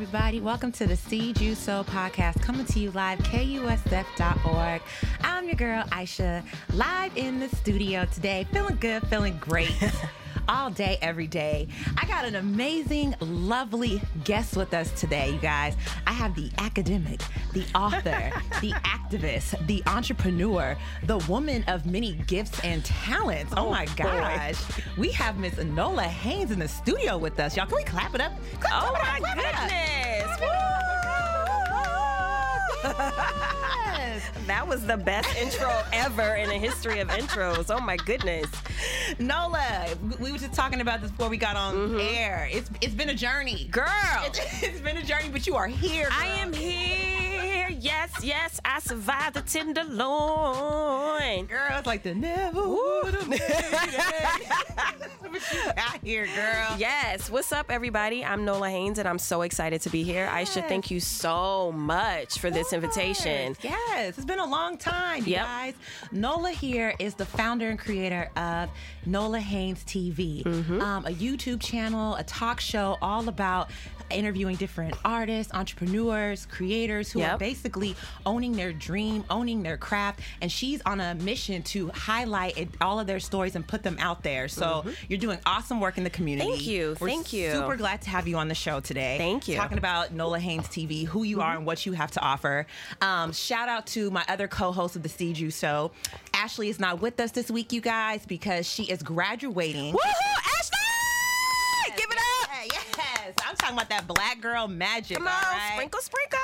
everybody. Welcome to the Seed You Sow podcast, coming to you live, KUSF.org. I'm your girl, Aisha, live in the studio today. Feeling good, feeling great. All day, every day. I got an amazing, lovely guest with us today, you guys. I have the academic, the author, the activist, the entrepreneur, the woman of many gifts and talents. Oh, Oh, my boy. gosh. We have Miss Nola Haynes in the studio with us. Y'all, can we clap it up? Clap, Oh clap it my up, clap it up. goodness. Yes. That was the best intro ever in the history of intros. Oh my goodness. Nola, we were just talking about this before we got on mm-hmm. air. It's it's been a journey. Girl, It's, it's been a journey, but you are here. I am here. Yes, yes, I survived the tenderloin. Girl, it's like the never would have made it. got here, girl. Yes, what's up, everybody? I'm Nola Haynes, and I'm so excited to be here. Aisha, thank you so much for this invitation. Yes, yes. it's been a long time, you Yep. guys. Nola here is the founder and creator of Nola Haynes TV, Mm-hmm. um, a YouTube channel, a talk show all about interviewing different artists, entrepreneurs, creators who are basically owning their dream, owning their craft, and she's on a mission to highlight it, all of their stories and put them out there. So you're doing awesome work in the community. Mm-hmm. Thank you. We're Thank you. Super glad to have you on the show today. Thank you. Mm-hmm. Talking about Nola Haynes TV, who you are and what you have to offer. Um, shout out to my other co-host of the Seed You Sow. Ashley is not with us this week, you guys, because she is graduating. Woohoo, Ashley! Give it up! Yes, I'm talking about that black girl magic. Come on, right? sprinkle, sprinkle.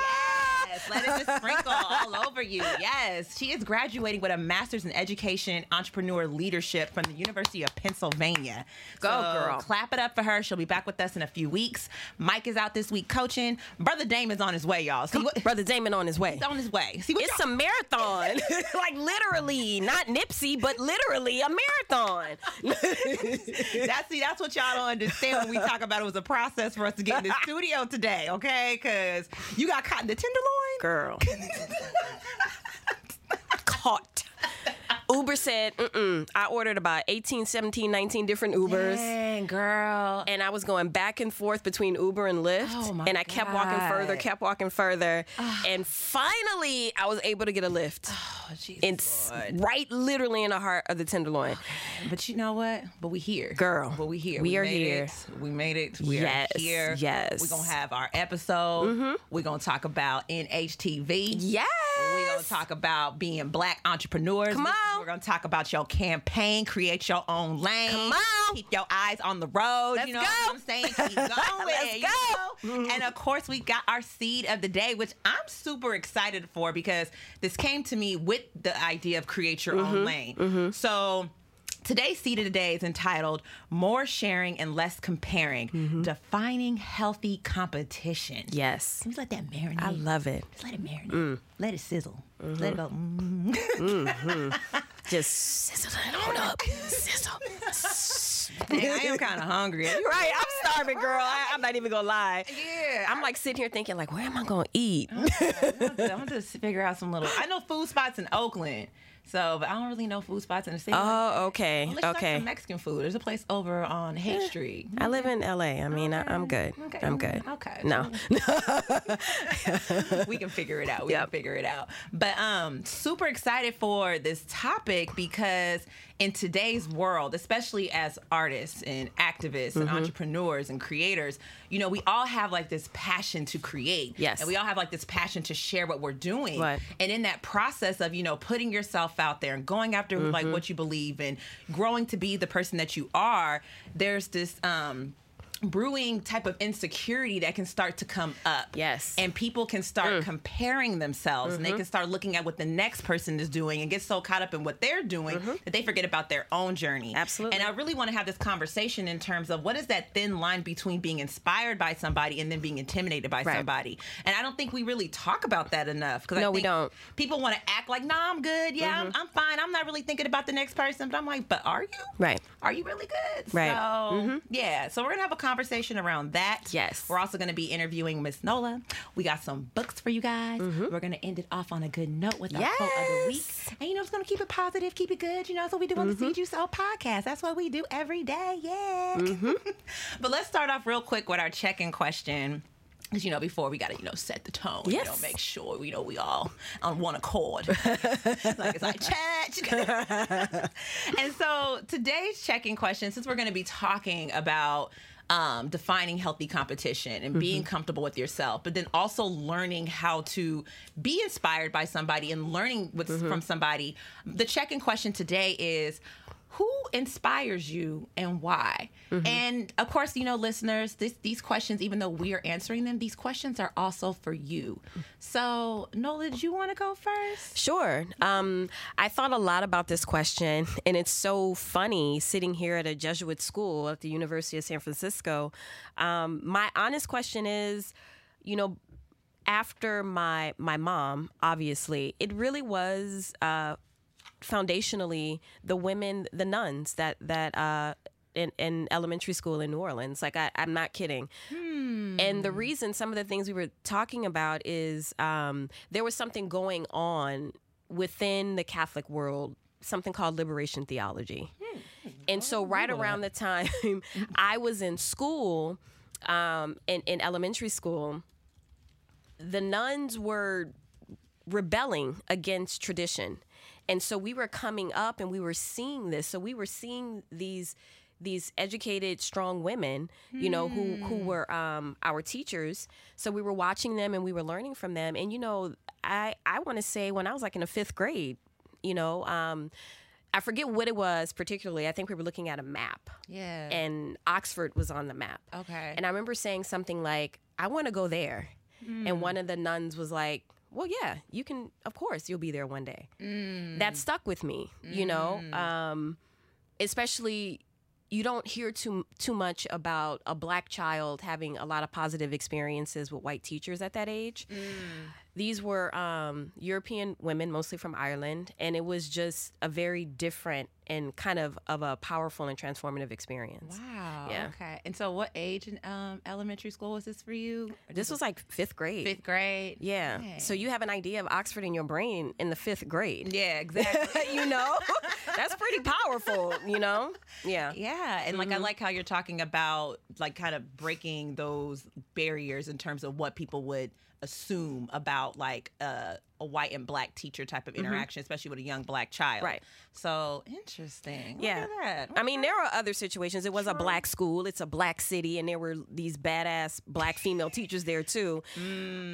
Yes, let it just sprinkle all over you. Yes, she is graduating with a master's in education, entrepreneur leadership from the University of Pennsylvania. Go, So, girl. Clap it up for her. She'll be back with us in a few weeks. Mike is out this week coaching. Brother Damon's on his way, y'all. See what? Brother Damon on his way. He's on his way. See what? It's y'all- a marathon. like literally, not Nipsey, but literally a marathon. That's see, that's what y'all don't understand when we talk about it was a process for us to get in the studio today, okay? Because you got caught in the tenderloin. Girl. Caught. Uber said, mm-mm. I ordered about 18, 17, 19 different Ubers. Dang, girl. And I was going back and forth between Uber and Lyft. Oh, my and I kept walking further, kept walking further. and finally, I was able to get a lift. Oh, Jesus, It's right literally in the heart of the Tenderloin. But you know what? But we here, Girl, But we here. we are made here. It. We made it. We Yes, are here. yes. Mm-hmm. We're gonna have our episode. We're gonna talk about NHTV. Yes. We're gonna talk about being black entrepreneurs. Come on. We're gonna talk about your campaign, create your own lane. Come on. Keep your eyes on the road. Let's you know go. what I'm saying? Keep going. Let's go. know? And of course, we got our seed of the day, which I'm super excited for because this came to me with the idea of create your Mm-hmm. own lane. So today's seed of the day is entitled More Sharing and Less Comparing Mm-hmm. Defining Healthy Competition. Yes. Can we let that marinate? I love it. Just let it marinate. Mm. Let it sizzle. Mm-hmm. Let it go. Mm. Just sizzle it on up. Sizzle. Dang, I am kind of hungry. right, I'm starving, girl. I, I'm not even gonna lie. Yeah, I'm like sitting here thinking, like, where am I gonna eat? I'm gonna just figure out some little. I know food spots in Oakland, so but I don't really know food spots in the city. Oh, okay, Unless you like okay. some Mexican food. There's a place over on Haight Street. I live in LA. I mean, I, I'm good. Okay. I'm good. Okay. No. we can figure it out. We Yep. can figure it out. But um super excited for this topic because in today's world, especially as artists and activists Mm-hmm. and entrepreneurs and creators, you know, we all have like this passion to create. Yes. And we all have like this passion to share what we're doing. Right. And in that process of, you know, putting yourself out there and going after Mm-hmm. like what you believe and growing to be the person that you are, there's this um brewing type of insecurity that can start to come up. Yes. And people can start mm. comparing themselves and they mm-hmm. can start looking at what the next person is doing and get so caught up in what they're doing mm-hmm. that they forget about their own journey. Absolutely. And I really want to have this conversation in terms of what is that thin line between being inspired by somebody and then being intimidated by Right. somebody. And I don't think we really talk about that enough. Because No, I we don't. People want to act like, nah, I'm good. Yeah, I'm, mm-hmm. I'm fine. I'm not really thinking about the next person. But I'm like, but are you? Right. Are you really good? Right. Mm-hmm. So, yeah. So we're going to have a conversation around that. Yes. We're also going to be interviewing Miss Nola. We got some books for you guys. We're going to end it off on a good note with our quote of the week. Mm-hmm. And, you know, it's going to keep it positive, keep it good. You know, that's what we do on the Seed You Sow podcast. That's what we do every day. Yeah. Mm-hmm. but let's start off real quick with our check in question. because you know before we got to you know set the tone you know Yes. make sure you know we all on one accord like it's like church and so today's check-in question since we're going to be talking about um, defining healthy competition and being comfortable with yourself, but then also learning how to be inspired by somebody and learning with, from somebody. The check in question today is who inspires you and why? And of course, you know, listeners, this, these questions, even though we are answering them, these questions are also for you. So, Nola, did you want to go first? Sure. Um, I thought a lot about this question, and it's so funny sitting here at a Jesuit school at the University of San Francisco. Um, my honest question is, you know, after my my mom, obviously, it really was uh, foundationally the women, the nuns that that. Uh, in, in elementary school in New Orleans. Like, I, I'm not kidding. And the reason, some of the things we were talking about is um, there was something going on within the Catholic world, something called liberation theology. And so, right around the time I was in school, um, in, in elementary school, the nuns were rebelling against tradition. And so we were coming up and we were seeing this. So we were seeing these these educated strong women you know who who were um our teachers so we were watching them and we were learning from them and you know i i want to say when i was like in the fifth grade you know um i forget what it was particularly i think we were looking at a map Yeah. and oxford was on the map okay. and I remember saying something like, I want to go there. And one of the nuns was like, Well, yeah, you can, of course, you'll be there one day. Mm. That stuck with me, you know, mm. um, especially. You don't hear too too much about a black child having a lot of positive experiences with white teachers at that age. Mm. These were um, European women, mostly from Ireland, and it was just a very different and kind of of a powerful and transformative experience. Wow. Yeah. Okay. And so, what age in um, elementary school was this for you? This was like fifth grade. fifth grade. Yeah. Dang. So you have an idea of Oxford in your brain in the fifth grade. Yeah, exactly. you know? That's pretty powerful, you know? Yeah. yeah, and like I like how you're talking about like kind of breaking those barriers in terms of what people would assume about like uh, a white and black teacher type of interaction, especially with a young black child. Right. So interesting. Look Yeah. at that. I mean, there are other situations. It was a black school, it's a black city, and there were these badass black female teachers there too.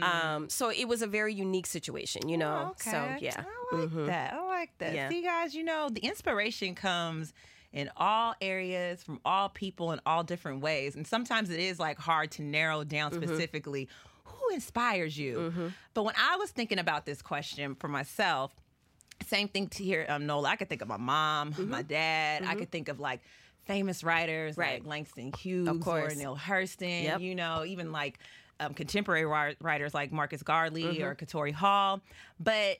Um, so it was a very unique situation, you know? Okay. So, yeah. I like that. I like that. Yeah. See, guys, you know, the inspiration comes in all areas from all people in all different ways. And sometimes it is like hard to narrow down Mm-hmm. specifically who inspires you. But when I was thinking about this question for myself, same thing to hear um, Nola. I could think of my mom, Mm-hmm. my dad. I could think of like famous writers Right. like Langston Hughes of course. or Neale Hurston. Yep. You know, even like um, contemporary writers like Marcus Gardley Mm-hmm. or Katori Hall. But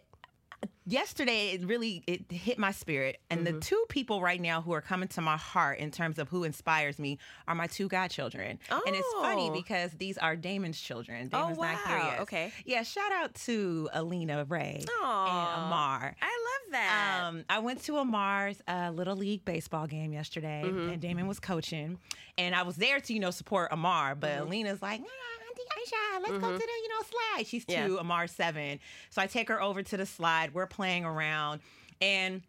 yesterday it really it hit my spirit and Mm-hmm. the two people right now who are coming to my heart in terms of who inspires me are my two godchildren oh. and it's funny Oh. because these are damon's children Oh, damon's not here wow. yet Okay. yeah shout out to alina ray Aw. and amar I love that. um, I went to Amar's uh, little league baseball game yesterday, Mm-hmm. and Damon was coaching, and I was there to you know support Amar, but Mm-hmm. Alina's like, "Ah, Auntie Aisha, let's go to the you know slide. She's two, Yeah. Amar's seven, so I take her over to the slide. We're playing around, and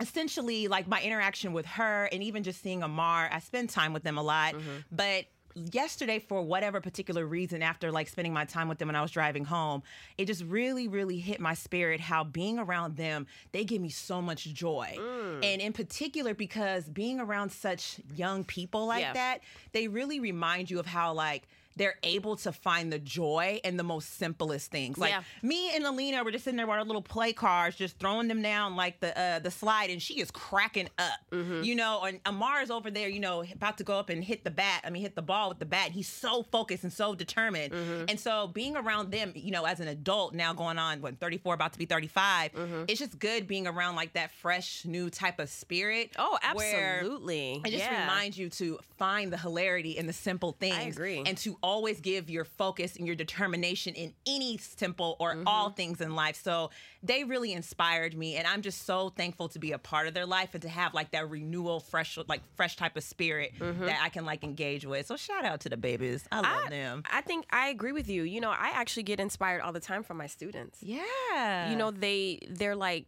essentially like my interaction with her and even just seeing Amar, I spend time with them a lot, Mm-hmm. but yesterday for whatever particular reason after like spending my time with them when I was driving home, it just really really hit my spirit how being around them, they give me so much joy. Mm. And in particular because being around such young people like Yeah. that, they really remind you of how like they're able to find the joy in the most simplest things. Like Yeah. me and Alina were just sitting there with our little play cars, just throwing them down like the uh, the slide, and she is cracking up. Mm-hmm. You know, and Amar is over there, you know, about to go up and hit the bat. I mean, hit the ball with the bat. He's so focused and so determined. Mm-hmm. And so being around them, you know, as an adult now going on what 34, about to be 35, Mm-hmm. it's just good being around like that fresh, new type of spirit. oh, absolutely. it just yeah. reminds you to find the hilarity in the simple things. agree. And to always give your focus and your determination in any simple or all mm-hmm. things in life. So they really inspired me, and I'm just so thankful to be a part of their life and to have like that renewal, fresh, like fresh type of spirit mm-hmm. that I can like engage with. So shout out to the babies. I love I, them. I think I agree with you. You know, I actually get inspired all the time from my students. Yeah. You know, they they're like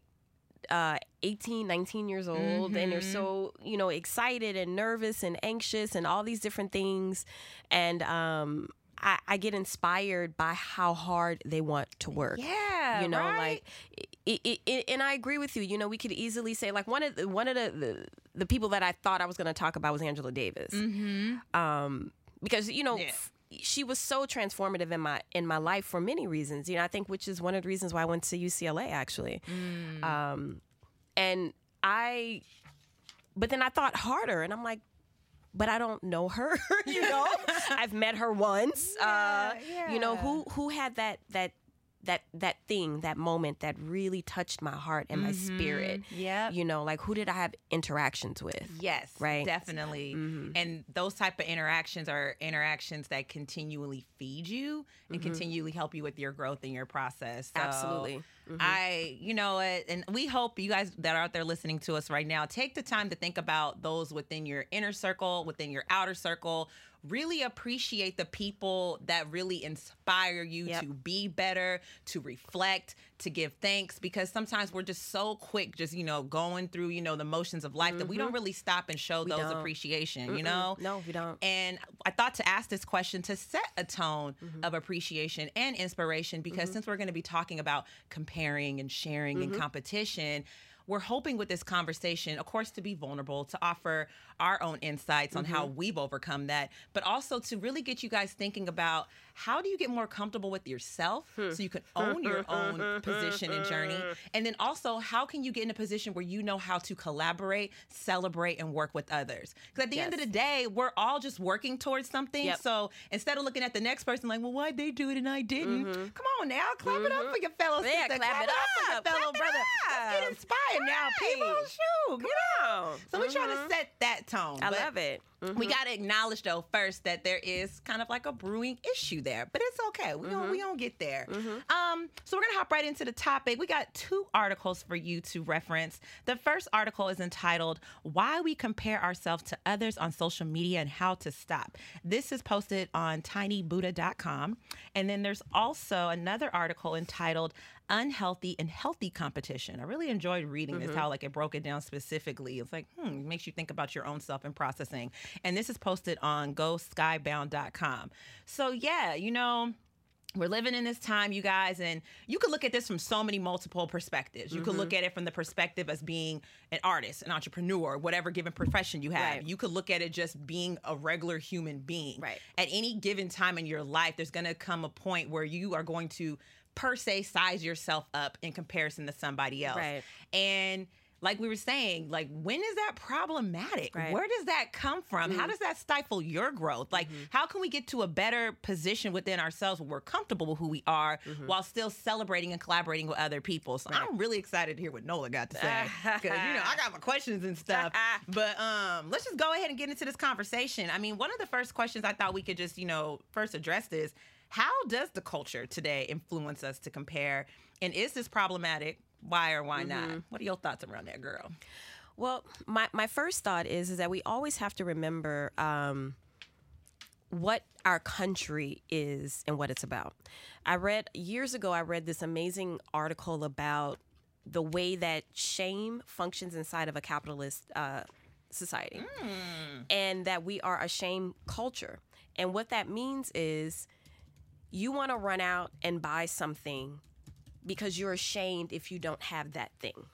uh 18 19 years old and they're so you know excited and nervous and anxious and all these different things and um I, I get inspired by how hard they want to work Yeah, you know right? like it, it, it, and i agree with you you know we could easily say like one of the one of the the, the people that i thought i was going to talk about was angela davis um because you know Mm-hmm. Yeah. f- she was so transformative in my in my life for many reasons you know i think which is one of the reasons why i went to ucla actually Mm. um and i but then i thought harder and i'm like but I don't know her, you know. I've met her once. uh, You know who who had that that that that thing, that moment that really touched my heart and my spirit. Yeah. You know, like who did I have interactions with? Yes, Right. definitely. Mm-hmm. And those type of interactions are interactions that continually feed you and continually help you with your growth and your process. So Mm-hmm. Absolutely. Mm-hmm. I, you know, and we hope you guys that are out there listening to us right now take the time to think about those within your inner circle, within your outer circle. Really appreciate the people that really inspire you Yep. to be better, to reflect, to give thanks because sometimes we're just so quick just, you know, going through, you know, the motions of life that we don't really stop and show those Mm-hmm. don't. appreciation, you know? No, we don't. And I thought to ask this question to set a tone Mm-hmm. of appreciation and inspiration because since we're going to be talking about comparing and sharing Mm-hmm. and competition, we're hoping with this conversation, of course, to be vulnerable, to offer our own insights on Mm-hmm. how we've overcome that, but also to really get you guys thinking about how do you get more comfortable with yourself Hmm. so you can own your own position and journey? And then also, how can you get in a position where you know how to collaborate, celebrate, and work with others? Because at the end of the day, we're all just working towards something. Yep. So instead of looking at the next person like, well, why'd they do it and I didn't? Come on now, clap it up for your fellow Mm-hmm. Yeah, sister. clap it up, for your fellow clap brother. Let's get inspired now, people. Right. Shoot, you know? on. So we're trying to set that tone. Mm-hmm. I but love it. Mm-hmm. We got to acknowledge though first that there is kind of like a brewing issue there, but it's okay. We Mm-hmm. gonna we gonna get there. Um, so we're gonna hop right into the topic. We got two articles for you to reference. The first article is entitled "Why We Compare Ourselves to Others on Social Media and How to Stop." This is posted on tinybuddha.com, and then there's also another article entitled unhealthy and healthy competition. I really enjoyed reading this, how like it broke it down specifically. It's like, hmm, it makes you think about your own self and processing. And this is posted on goskybound.com. So yeah, you know, we're living in this time, you guys, and you could look at this from so many multiple perspectives. You could look at it from the perspective as being an artist, an entrepreneur, whatever given profession you have. Right. You could look at it just being a regular human being. Right. At any given time in your life, there's going to come a point where you are going to, per se, size yourself up in comparison to somebody else. Right. And like we were saying, like when is that problematic? Right. Where does that come from? How mm. does that stifle your growth? Like, mm-hmm. how can we get to a better position within ourselves where we're comfortable with who we are mm-hmm. while still celebrating and collaborating with other people? So I'm really excited to hear what Nola got to say because you know I got my questions and stuff. but um, let's just go ahead and get into this conversation. I mean, one of the first questions I thought we could just you know first address is how does the culture today influence us to compare, and is this problematic? Why or why not? What are your thoughts around that, girl? Well, my, my first thought is is that we always have to remember um, what our country is and what it's about. I read years ago. I read this amazing article about the way that shame functions inside of a capitalist uh, society, and that we are a shame culture. And what that means is, you want to run out and buy something because you're ashamed if you don't have that thing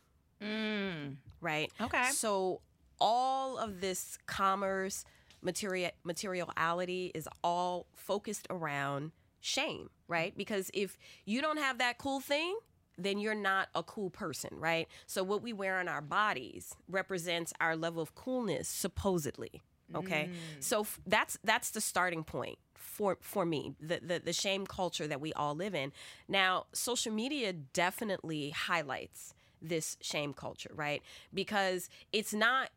mm. right? Okay. So all of this commerce material materiality is all focused around shame, right? Because if you don't have that cool thing, then you're not a cool person, right? So what we wear on our bodies represents our level of coolness supposedly. Okay? Mm. So f- that's that's the starting point for for me, the, the the shame culture that we all live in. Now, social media definitely highlights this shame culture, right? Because it's not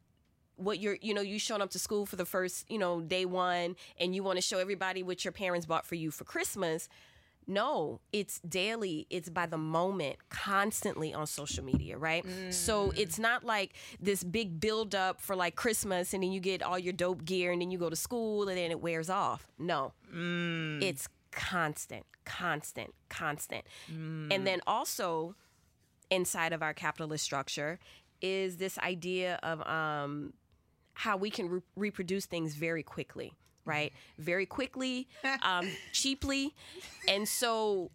what you're you know you showing up to school for the first you know day one and you want to show everybody what your parents bought for you for christmas no it's daily it's by the moment constantly on social media right mm. so it's not like this big build up for like christmas and then you get all your dope gear and then you go to school and then it wears off no mm. it's constant constant constant mm. and then also inside of our capitalist structure is this idea of um, how we can re- reproduce things very quickly, right? Very quickly, um, cheaply, and so.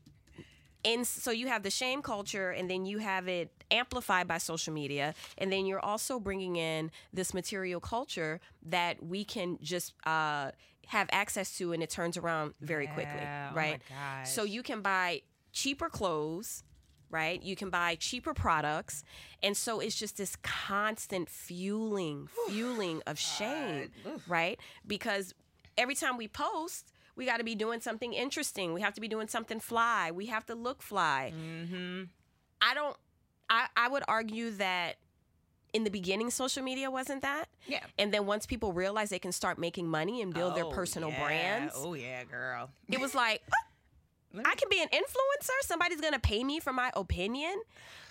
And so you have the shame culture, and then you have it amplified by social media, and then you're also bringing in this material culture that we can just uh, have access to, and it turns around very yeah. quickly, right? Oh so you can buy cheaper clothes right? You can buy cheaper products. And so it's just this constant fueling, fueling of shame, right? Because every time we post, we got to be doing something interesting. We have to be doing something fly. We have to look fly. Mm-hmm. I don't, I, I would argue that in the beginning social media wasn't that yeah and then once people realized they can start making money and build oh, their personal yeah. brands oh yeah girl it was like I can be an influencer. Somebody's going to pay me for my opinion.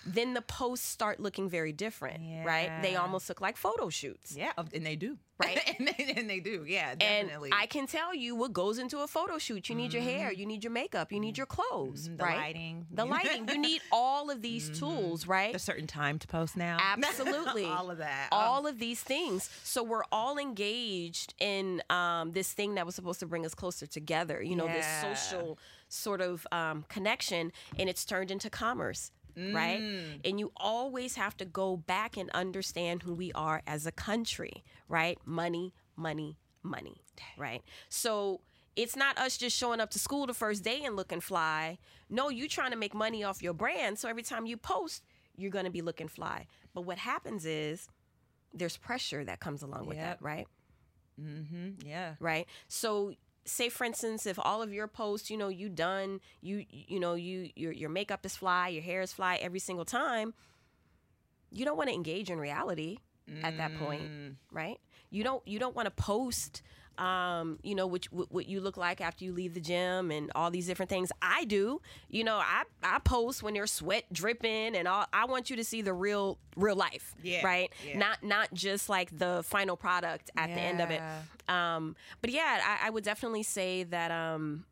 Then the posts start looking very different, yeah. right? They almost look like photo shoots. Yeah, and they do. Right? and, they, and, they, do. Yeah, definitely. And I can tell you what goes into a photo shoot. You need mm-hmm. your hair, you need your makeup, you need your clothes, mm-hmm. the right? lighting. The lighting. You need all of these mm-hmm. tools, right? A certain time to post now. Absolutely. all of that. All um, of these things. So we're all engaged in um, this thing that was supposed to bring us closer together, you know, yeah. this social sort of um, connection, and it's turned into commerce. Mm. Right? And you always have to go back and understand who we are as a country, right? Money, money, money, right? So it's not us just showing up to school the first day and looking fly. No, you're trying to make money off your brand. So every time you post, you're going to be looking fly. But what happens is there's pressure that comes along with yep. that, right? Mm-hmm. Yeah. Right. So say for instance if all of your posts you know you done you you know you your your makeup is fly your hair is fly every single time you don't want to engage in reality mm. at that point mm. right you don't you don't want to post um, you know, what, what you look like after you leave the gym and all these different things. I do, you know, I, I post when there's sweat dripping and all. I want you to see the real real life, yeah, right? Yeah. Not not just like the final product at yeah. the end of it. Um, but yeah, I, I would definitely say that um,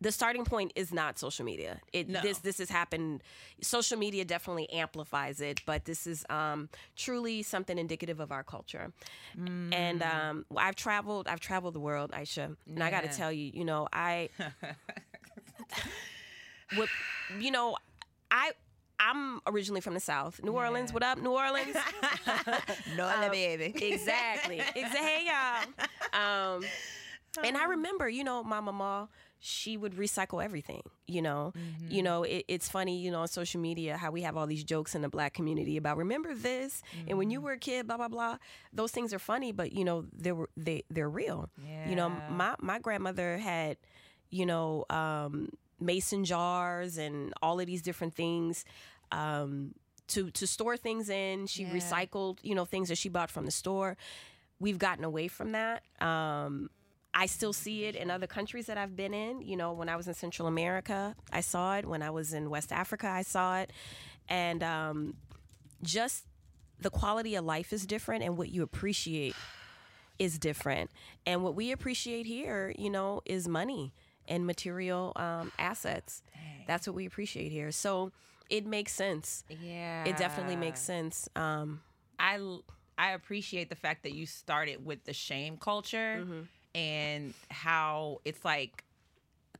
the starting point is not social media. It no. this this has happened. Social media definitely amplifies it, but this is um, truly something indicative of our culture. Mm. And um, I've traveled. I've traveled the world, Aisha, and yeah. I got to tell you, you know, I, what, you know, I. I'm originally from the South, New yeah. Orleans. What up, New Orleans? no, um, baby. Exactly. Exactly. Hey, y'all. Um, and I remember, you know, my mama she would recycle everything you know mm-hmm. you know it, it's funny you know on social media how we have all these jokes in the black community about remember this mm-hmm. and when you mm-hmm. were a kid blah blah blah those things are funny but you know they were they they're real yeah. you know my my grandmother had you know um, mason jars and all of these different things um, to to store things in she yeah. recycled you know things that she bought from the store we've gotten away from that um, I still see it in other countries that I've been in. You know, when I was in Central America, I saw it. When I was in West Africa, I saw it. And um, just the quality of life is different and what you appreciate is different. And what we appreciate here, you know, is money and material um, assets. Dang. That's what we appreciate here. So it makes sense. Yeah. It definitely makes sense. Um, I, I appreciate the fact that you started with the shame culture. Mm-hmm and how it's like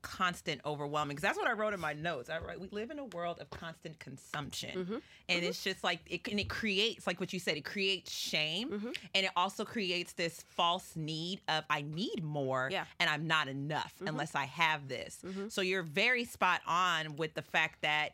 constant overwhelming because that's what I wrote in my notes. I write we live in a world of constant consumption, mm-hmm. and mm-hmm. it's just like it and it creates like what you said. It creates shame, mm-hmm. and it also creates this false need of I need more, yeah. and I'm not enough mm-hmm. unless I have this. Mm-hmm. So you're very spot on with the fact that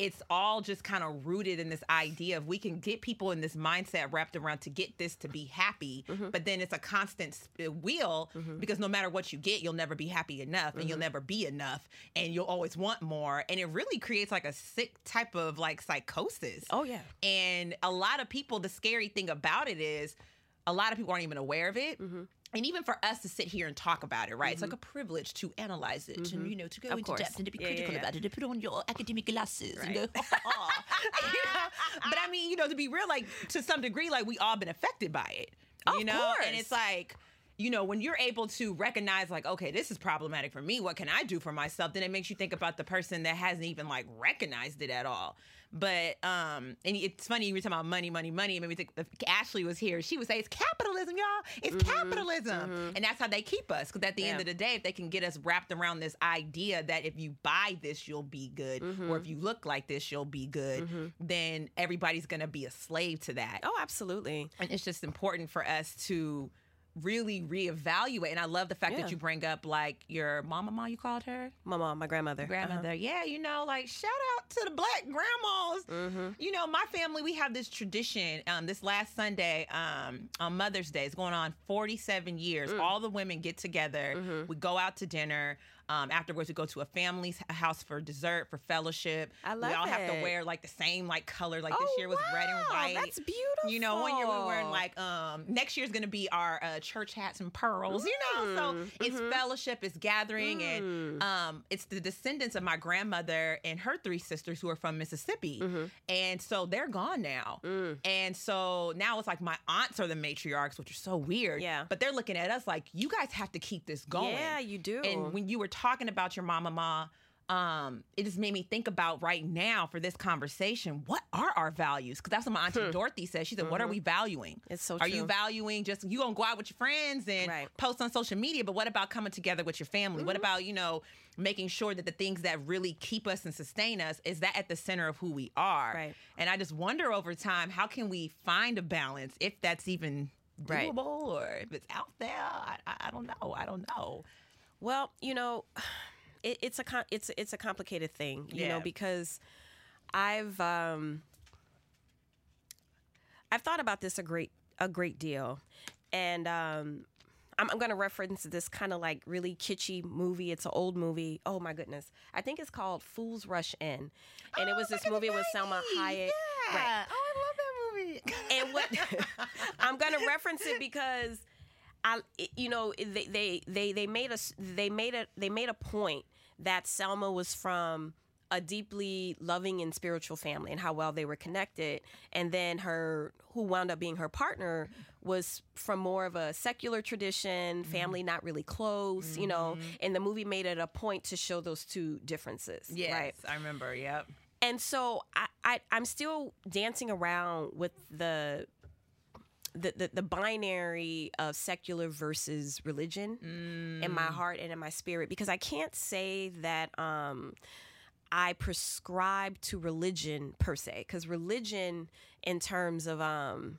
it's all just kind of rooted in this idea of we can get people in this mindset wrapped around to get this to be happy, mm-hmm. but then it's a constant uh, wheel mm-hmm. because no matter what you get, you'll never be happy enough and mm-hmm. you'll never be enough and you'll always want more. And it really creates like a sick type of like psychosis. Oh, yeah. And a lot of people, the scary thing about it is, a lot of people aren't even aware of it. And even for us to sit here and talk about it, right? It's like a privilege to analyze it and, you know, to go into course. depth and to be Yeah, yeah, critical yeah. about it, to put on your academic glasses and go, you know? But I mean, you know, to be real, like to some degree, like we all been affected by it. You Of know? And it's like, you know, when you're able to recognize, like, okay, this is problematic for me. What can I do for myself? Then it makes you think about the person that hasn't even like recognized it at all. But um, and it's funny you were talking about money, money, money. It made me think if Ashley was here, she would say it's capitalism, y'all. It's mm-hmm, capitalism, mm-hmm. and that's how they keep us. Because at the end of the day, if they can get us wrapped around this idea that if you buy this, you'll be good, or if mm-hmm. you look like this, you'll be good, then everybody's gonna be a slave to that Oh, absolutely. and it's just important for us to really reevaluate. And I love the fact Yeah. that you bring up like your mama, mom, you called her Mama, my grandmother. grandmother. Yeah, you know, like shout out to the black grandmas. Mm-hmm. You know, my family we have this tradition. Um, this last Sunday, um, on Mother's Day, it's going on 47 years. Mm. All the women get together. Mm-hmm. We go out to dinner. Um, afterwards, we go to a family's house for dessert for fellowship. I we love all have to wear like the same like color. Like this Oh, year was red and white. that's beautiful. You know, one year we were wearing like um next year's gonna be our uh, church hats and pearls. You know, so Mm, it's mm-hmm. fellowship, it's gathering, and um it's the descendants of my grandmother and her three sisters who are from Mississippi, Mm-hmm. and so they're gone now, Mm. and so now it's like my aunts are the matriarchs, which is so weird. Yeah. but they're looking at us like you guys have to keep this going. Yeah, you do. And when you were talking about your mama, ma, um, it just made me think about right now for this conversation. What are our values? Because that's what my auntie Dorothy said. She said, "What are we valuing? Hmm. It's so Are you valuing just you gonna go out with your friends and Right. post on social media? But what about coming together with your family? Mm-hmm. What about you know making sure that the things that really keep us and sustain us is that at the center of who we are? Right. And I just wonder over time, how can we find a balance if that's even Right. doable or if it's out there? I, I, I don't know. I don't know. Well, you know, it, it's a com- it's it's a complicated thing, you Yeah. know, because I've um I've thought about this a great a great deal, and um. I'm, I'm going to reference this kind of like really kitschy movie. It's an old movie. Oh my goodness. I think it's called Fools Rush In. And it was this movie with Salma Hayek. Yeah. Right. Oh, I love that movie. and what I'm going to reference it because I, you know, they they they they made us they made a they made a point that Salma was from a deeply loving and spiritual family and how well they were connected and then her who wound up being her partner was from more of a secular tradition mm-hmm. family not really close you know mm-hmm. and the movie made it a point to show those two differences yes, right I remember. Yep. and so I, I I'm still dancing around with the the, the, the binary of secular versus religion in my heart and in my spirit because I can't say that um, I prescribe to religion per se because religion in terms of um,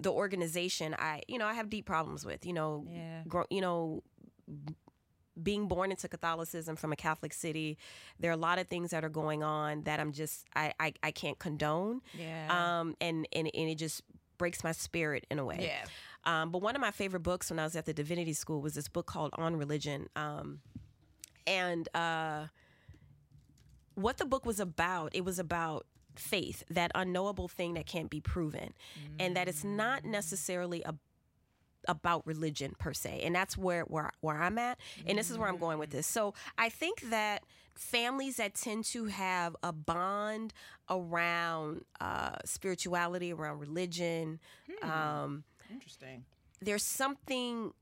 the organization I you know I have deep problems with you know Yeah. gro- you know being born into Catholicism from a Catholic city, there are a lot of things that are going on that I'm just I I, I can't condone. Yeah. Um and, and and it just breaks my spirit in a way. Yeah. Um but one of my favorite books when I was at the divinity school was this book called On Religion. Um and uh what the book was about, it was about faith, that unknowable thing that can't be proven. And that it's not necessarily a about religion per se and that's where where where I'm at and this is where I'm going with this so I think that families that tend to have a bond around uh, spirituality around religion um, Interesting. there's something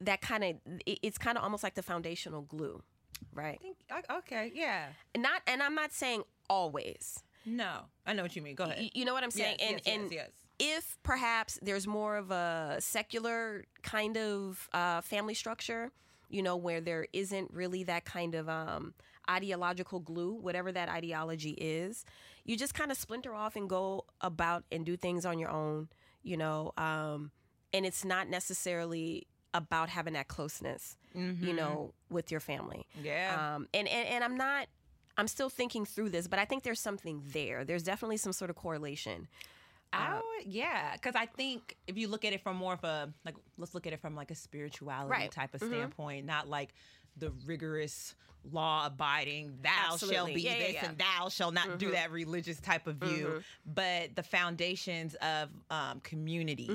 that kind of it's kind of almost like the foundational glue right think okay. Yeah. not and I'm not saying always No, I know what you mean. Go ahead. Y- you know what I'm saying Yes, and yes, and yes, yes. If perhaps there's more of a secular kind of uh, family structure, you know, where there isn't really that kind of um, ideological glue, whatever that ideology is, you just kind of splinter off and go about and do things on your own, you know, um, and it's not necessarily about having that closeness, you know, with your family. Yeah. Um, and, and and I'm not. I'm still thinking through this, but I think there's something there. There's definitely some sort of correlation. I would, yeah, because I think if you look at it from more of a like, let's look at it from like a spirituality Right. type of mm-hmm. standpoint, not like the rigorous law abiding thou shall be Yeah, yeah, this yeah. and thou shall not do mm-hmm. that religious type of view. Mm-hmm. But the foundations of um, community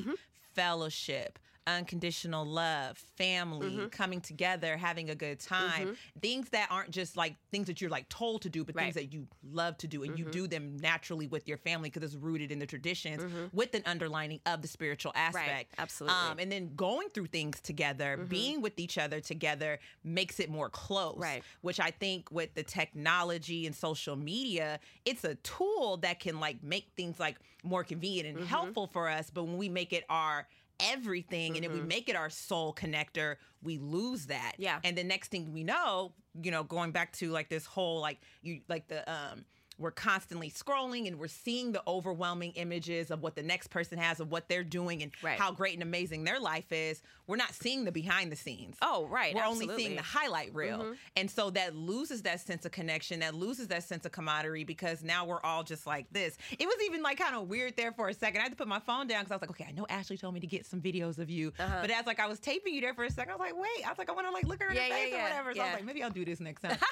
fellowship, unconditional love, family, Mm-hmm. coming together, having a good time. Things that aren't just like things that you're like told to do, but things Right. Mm-hmm. that you love to do and you do them naturally with your family because it's rooted in the traditions with an underlining of the spiritual aspect. absolutely. Mm-hmm. Um, and then going through things together, being with each other together makes it more close. Right. Which I think with the technology and social media, it's a tool that can like make things like more convenient Mm-hmm. and helpful for us. But when we make it our everything and if we make it our soul connector, we lose that. Mm-hmm. Yeah. And the next thing we know, you know, going back to like this whole like you like the um we're constantly scrolling and we're seeing the overwhelming images of what the next person has of what they're doing and Right. how great and amazing their life is. We're not seeing the behind the scenes. Oh, right, We're only seeing the highlight reel. And so that loses that sense of connection, that loses that sense of camaraderie because now we're all just like this. It was even like kind of weird there for a second. I had to put my phone down because I was like, okay, I know Ashley told me to get some videos of you. Uh-huh. But as like I was taping you there for a second, I was like, wait, I was like, I want to like look her in Yeah, the yeah, face or whatever. So I was like, maybe I'll do this next time.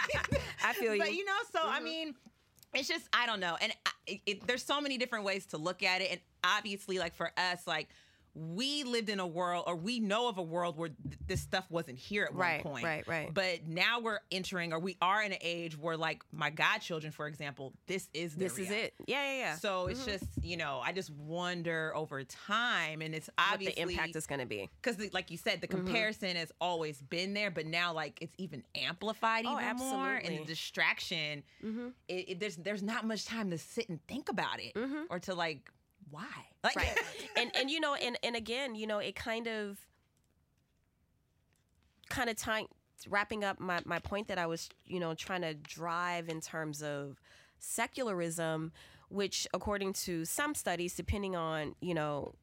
I feel you. But you know, so I mean, it's just I don't know, and I- it, it, there's so many different ways to look at it, and obviously, like for us, like we lived in a world, or we know of a world where th- this stuff wasn't here at Right, one point, right, right. But now we're entering, or we are in an age where, like my godchildren, for example, this is this is it. Yeah, yeah, yeah. So it's just you know, I just wonder over time, and it's what obviously the impact is going to be. because like you said the Mm-hmm. comparison has always been there but now like it's even amplified Oh, even more and the distraction Mm-hmm. it, it- there's there's not much time to sit and think about it or to like why like Mm-hmm. right and and you know and and again you know it kind of kind of tying wrapping up my my point that i was you know trying to drive in terms of secularism which according to some studies depending on you know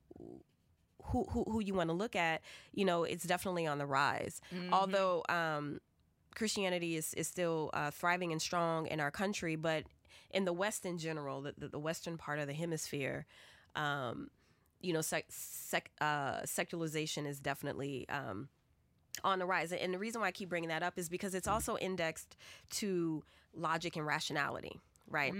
who who, who you want to look at you know it's definitely on the rise although um Christianity is, is still uh, thriving and strong in our country, but in the West in general, the, the Western part of the hemisphere, um, you know, sec, sec, uh, secularization is definitely um, on the rise. And the reason why I keep bringing that up is because it's also indexed to logic and rationality. Right,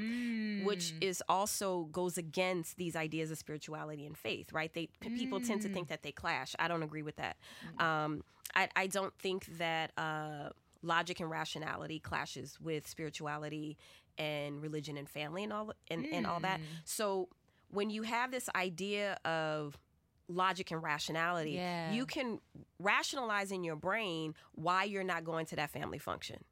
which is also goes against these ideas of spirituality and faith. Right, they p- people tend to think that they clash. I don't agree with that. Um, I, I don't think that uh, logic and rationality clashes with spirituality and religion and family and all and, and all that. So when you have this idea of logic and rationality, Yeah. you can rationalize in your brain why you're not going to that family function.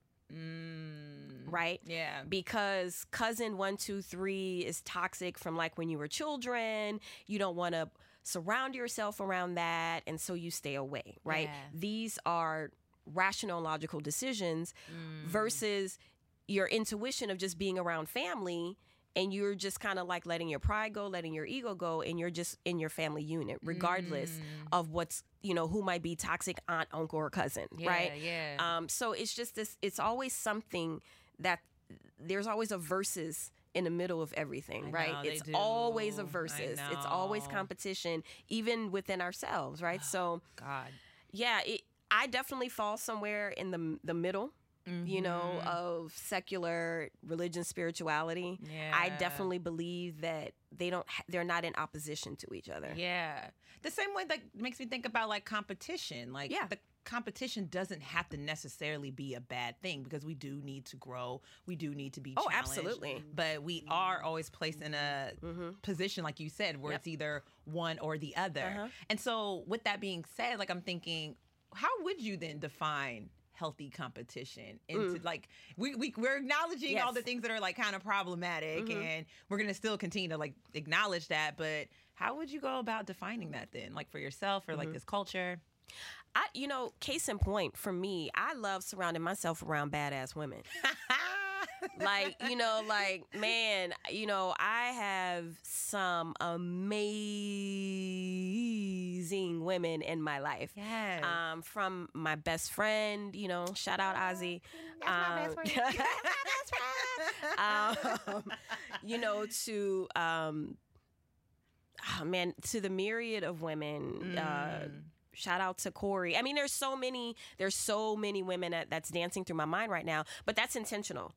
Right? yeah Because cousin one, two, three is toxic from like when you were children. You don't want to surround yourself around that. And so you stay away, right? Yeah. These are rational, logical decisions Mm. versus your intuition of just being around family and you're just kind of like letting your pride go, letting your ego go, and you're just in your family unit, regardless Mm. of what's, you know, who might be toxic aunt, uncle, or cousin, Yeah, right? yeah. Um, so it's just this, it's always something that there's always a versus in the middle of everything, right? know, it's always a versus. It's always competition, even within ourselves, right? So, god yeah, it, I definitely fall somewhere in the the middle. You know, Mm-hmm. of secular religion, spirituality. I definitely believe that they don't. ha- They're not in opposition to each other. yeah the same way that makes me think about like competition like Yeah. the competition doesn't have to necessarily be a bad thing because we do need to grow we do need to be Oh, absolutely. but we are always placed in a position like you said where Yep. it's either one or the other Uh-huh. and so with that being said like i'm thinking how would you then define healthy competition into like we, we we're acknowledging all Mm. The things that are like kind of problematic Mm-hmm. and we're gonna still continue to like acknowledge that but how would you go about defining that then like for yourself or Mm-hmm. like this culture I, you know, case in point for me, I love surrounding myself around badass women. like you know like man you know i have some amazing women in my life. Yes. um from my best friend you know shout out ozzy. um, um, you know to um oh man to the myriad of women uh shout out to corey. I mean there's so many there's so many women that, that's dancing through my mind right now but that's intentional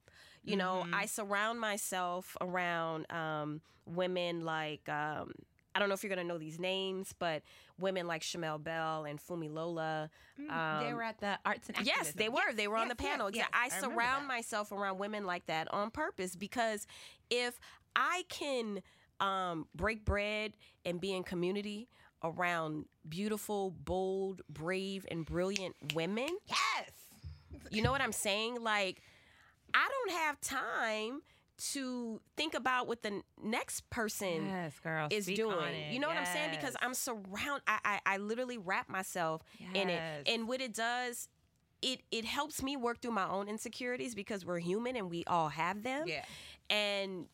you know i surround myself around um women like um I don't know if you're gonna know these names, but women like Shamell Bell and Funmilola. Um, they were at the arts and Yes, they were. Yes, they were on yes, the panel. yes, yeah, I, surround that. myself around women like that on purpose because if I can um, break bread and be in community around beautiful, bold, brave, and brilliant women, Yes. you know what I'm saying? Like, I don't have time to think about what the next person Yes, girl. is doing. You know what I'm saying? Because I'm surround. I, I I literally wrap myself in it, and what it does. It, it helps me work through my own insecurities because we're human and we all have them. Yeah. And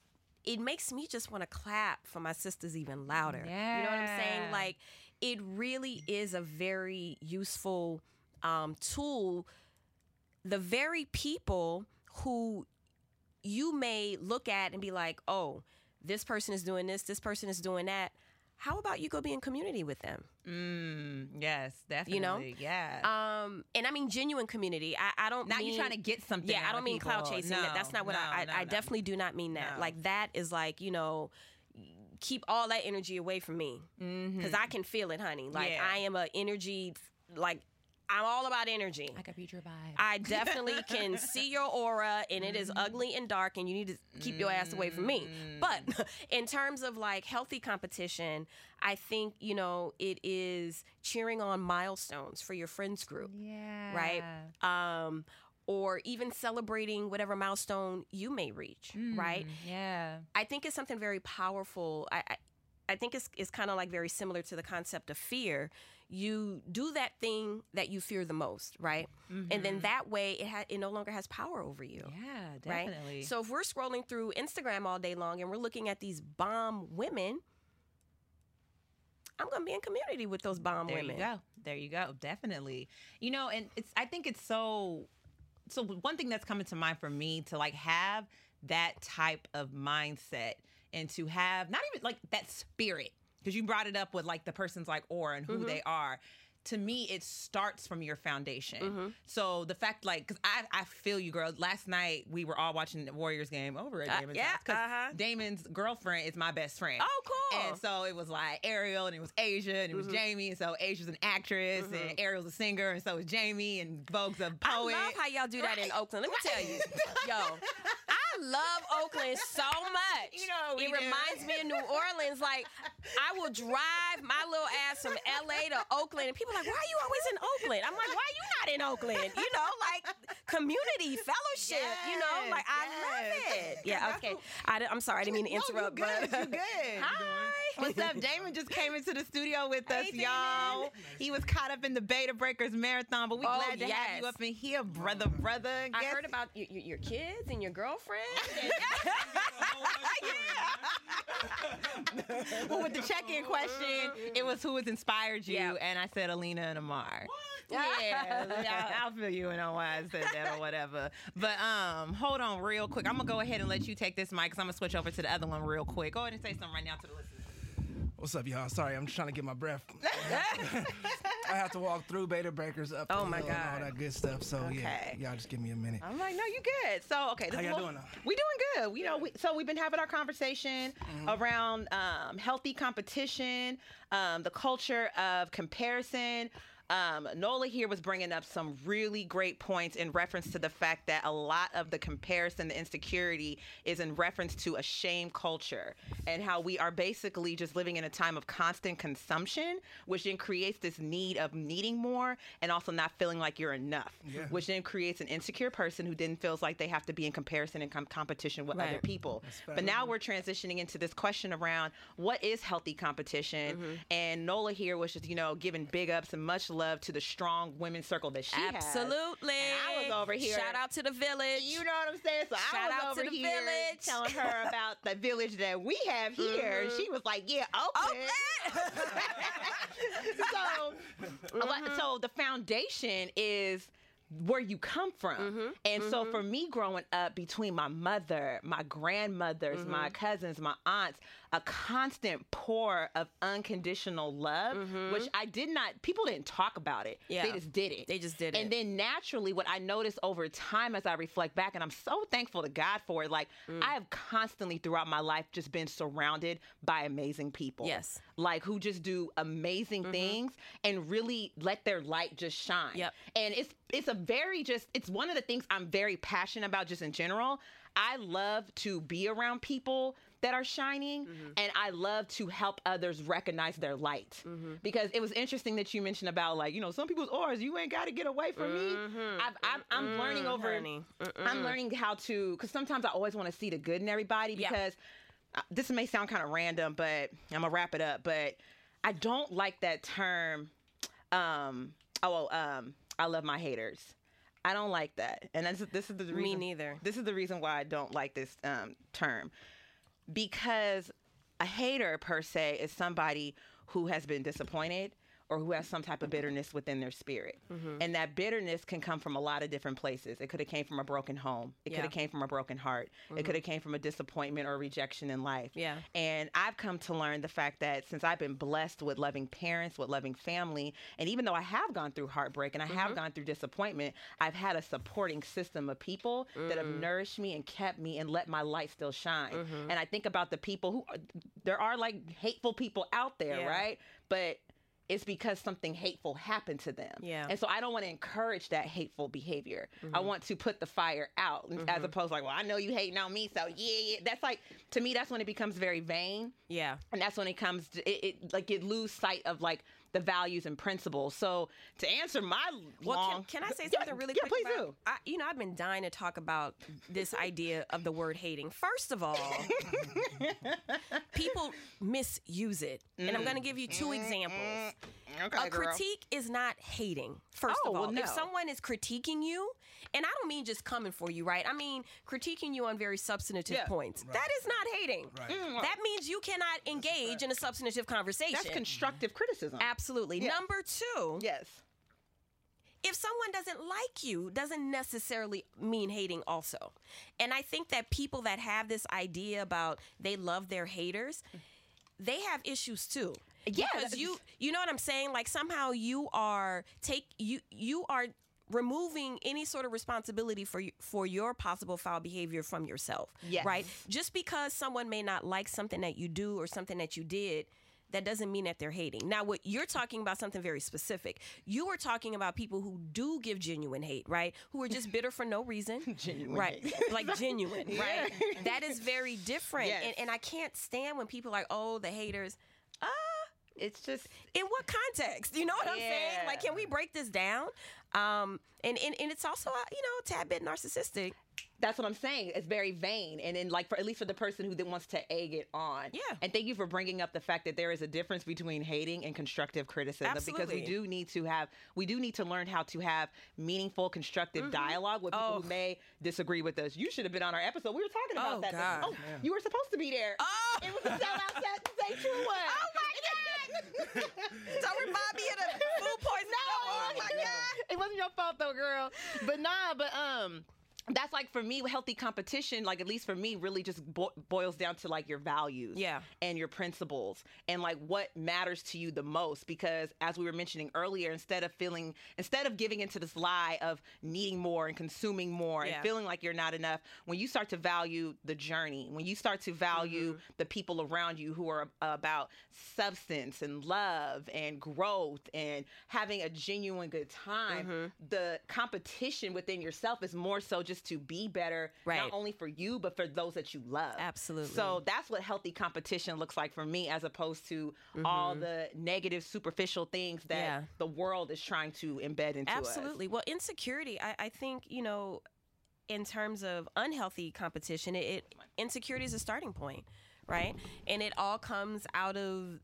it makes me just want to clap for my sisters even louder. Yeah. You know what I'm saying? Like it really is a very useful um, tool. The very people who you may look at and be like, oh, this person is doing this, this person is doing that. How about you go be in community with them? Mm, Yes, definitely. You know? Yeah. Um, and I mean genuine community. I, I don't Not you mean trying to get something Yeah, I don't mean clout chasing. No, That- That's not what no, I. I, no, I definitely do not mean that. Like that is like you know, keep all that energy away from me because I can feel it, honey. Like Mm-hmm. Yeah. I am a energy. Like I'm all about energy. I could read your vibe. I definitely can see your aura and it is mm-hmm. ugly and dark and you need to keep your ass away from me. Mm-hmm. But in terms of like healthy competition, I think, you know, it is cheering on milestones for your friends group, yeah. right? Um or even celebrating whatever milestone you may reach, mm, right? Yeah. I think it's something very powerful. I, I, I think it's, it's kind of like very similar to the concept of fear. You do that thing that you fear the most, right? And then mm-hmm. that way it ha- it no longer has power over you. Yeah, Right. definitely. So if we're scrolling through Instagram all day long and we're looking at these bomb women, I'm gonna be in community with those bomb there women. There you go. There you go. Definitely. You know, and it's I think it's so so one thing that's coming to mind for me to like have that type of mindset and to have not even like that spirit because you brought it up with like the person's like or and who Mm-hmm. they are to me it starts from your foundation Mm-hmm. so the fact like because I, I feel you girl last night we were all watching the warriors game over at Uh, damon's yeah, house 'cause uh-huh. damon's girlfriend is my best friend Oh, cool. and so it was like ariel and it was asia and it was jamie and so asia's an actress and ariel's a singer and so is jamie and vogue's a poet i love how y'all do that in Oakland. Let me tell you, yo, I love Oakland so much. You know it do. reminds me of New Orleans. Like I will drive my little ass from LA to Oakland, and people are like, "Why are you always in Oakland?" I'm like, "Why are you not in Oakland?" You know, like community fellowship. you know, like I love it. Yeah. Okay. I, am sorry, I didn't mean to No, interrupt. you good. but You good. Hi. What's up? Damon just came into the studio with us, Hey, y'all. He was caught up in the Bay to Breakers marathon, but we Oh, glad to have you up in here, brother, brother. I heard about your, your, kids and your girlfriend. well, with the check-in question, it was who has inspired you, Yeah. and I said Alina and Amar. Yeah, I'll, I'll fill you in on why I said that or whatever. But um, hold on real quick. I'm gonna go ahead and let you take this mic because I'm gonna switch over to the other one real quick. Go ahead and say something right now to the listeners. What's up, y'all? Sorry, I'm just trying to get my breath. I have to walk through Bay to Breakers up Oh, my God. all that good stuff. So Okay. yeah, y'all just give me a minute. I'm like, no, you good. So okay, this How y'all doing now? We doing good. You know, we, so we've been having our conversation Mm-hmm. around um, healthy competition, um, the culture of comparison. Um, Nola here was bringing up some really great points in reference to the fact that a lot of the comparison, the insecurity, is in reference to a shame culture and how we are basically just living in a time of constant consumption, which then creates this need of needing more and also not feeling like you're enough, Yeah. which then creates an insecure person who then feels like they have to be in comparison and com- competition with other people. But now we're transitioning into this question around what is healthy competition. Mm-hmm. And Nola here was just, you know, giving big ups and much love to the strong women's circle that she has. Absolutely. I was over here. Shout out to the village. You know what I'm saying? So Shout I was out to over the here village. telling her about the village that we have here. And mm-hmm. she was like, yeah, Oakland. so, like, mm-hmm. so the foundation is where you come from. Mm-hmm. And so for me growing up between my mother, my grandmothers, my cousins, my aunts, a constant pour of unconditional love, which I did not. People didn't talk about it. Mm-hmm. Yeah. they just did it. They just did And it. And then naturally, what I noticed over time as I reflect back, and I'm so thankful to God for it. Like Mm. I have constantly throughout my life just been surrounded by amazing people. Yes. Mm-hmm. like who just do amazing things and really let their light just shine. Yep. And it's it's a very just it's one of the things I'm very passionate about just in general. I love to be around people that are shining Mm-hmm. and I love to help others recognize their light. Mm-hmm. Because it was interesting that you mentioned about like, you know, some people's auras, you ain't got to get away from Mm-hmm. me. I've, I'm, I'm learning over. I'm learning how to cuz sometimes I always want to see the good in everybody Yeah. because uh, this may sound kind of random, but I'm gonna wrap it up. But I don't like that term. Um, oh, um, I love my haters. I don't like that, and this is this is the reason. me neither. This is the reason why I don't like this um, term, because a hater per se is somebody who has been disappointed or who has some type of bitterness within their spirit. Mm-hmm. And that bitterness can come from a lot of different places. It could have came from a broken home. It Yeah. could have came from a broken heart. It mm-hmm. could have came from a disappointment or rejection in life. Yeah. And I've come to learn the fact that since I've been blessed with loving parents, with loving family, and even though I have gone through heartbreak and I have mm-hmm. gone through disappointment, I've had a supporting system of people that have mm. nourished me and kept me and let my light still shine. Mm-hmm. And I think about the people who there are like hateful people out there, Yeah. right? But it's because something hateful happened to them. Yeah. And so I don't want to encourage that hateful behavior. I mm-hmm. want to put the fire out as mm-hmm. opposed to like, well, I know you hating on me, so yeah, yeah. That's like to me, that's when it becomes very vain Yeah. and that's when it comes to it, it like you lose sight of like the values and principles so to answer my Well, long can, can I say Yeah, something really yeah, quick? please about- do I, you know, I've been dying to talk about this idea of the word hating. First of all, people misuse it. And I'm going to give you two examples. Mm, mm, mm. okay a critique is not hating. First Oh, of all, well, no. if someone is critiquing you, and I don't mean just coming for you, right? I mean critiquing you on very substantive Yeah. points. That is not hating. Right. Mm, that means you cannot engage in a substantive conversation. that's constructive criticism Absolutely. Yeah. Number two, yes if someone doesn't like you doesn't necessarily mean hating also and i think that people that have this idea about they love their haters they have issues too Yeah, because you you know what i'm saying like somehow you are take you you are removing any sort of responsibility for for your possible foul behavior from yourself Yes. right just because someone may not like something that you do or something that you did that doesn't mean that they're hating. Now, what you're talking about something very specific. You were talking about people who do give genuine hate, right? Who are just bitter for no reason, Genuine right? like genuine, right? That is very different, Yes. and, and I can't stand when people are like, oh, the haters. It's just in what context? You know what I'm saying? Like, can we break this down? Um, and and, and it's also, uh, you know, a tad bit narcissistic. That's what I'm saying. It's very vain, and then like for at least for the person who then wants to egg it on. Yeah. And thank you for bringing up the fact that there is a difference between hating and constructive criticism Absolutely. because we do need to have we do need to learn how to have meaningful, constructive dialogue with people Oh. who may disagree with us. You should have been on our episode. We were talking about Oh, that. God. Oh, you were supposed to be there. Oh. It was a sellout set. Say true one. Oh my God! Don't remind me of the food poisoning. No, oh my God! it wasn't your fault though, girl. But nah, but um. That's like for me, healthy competition, like at least for me, really just bo- boils down to like your values, Yeah. and your principles, and like what matters to you the most. Because as we were mentioning earlier, instead of feeling, instead of giving into this lie of needing more and consuming more Yeah. and feeling like you're not enough, when you start to value the journey, when you start to value Mm-hmm. the people around you who are about substance and love and growth and having a genuine good time, Mm-hmm. the competition within yourself is more so just to be better, Right. not only for you, but for those that you love. Absolutely. So that's what healthy competition looks like for me, as opposed to all the negative, superficial things that Mm-hmm. Yeah. the world is trying to embed into us. Absolutely. Well, insecurity, I, I think, you know, in terms of unhealthy competition, it, it insecurity is a starting point, right? And it all comes out of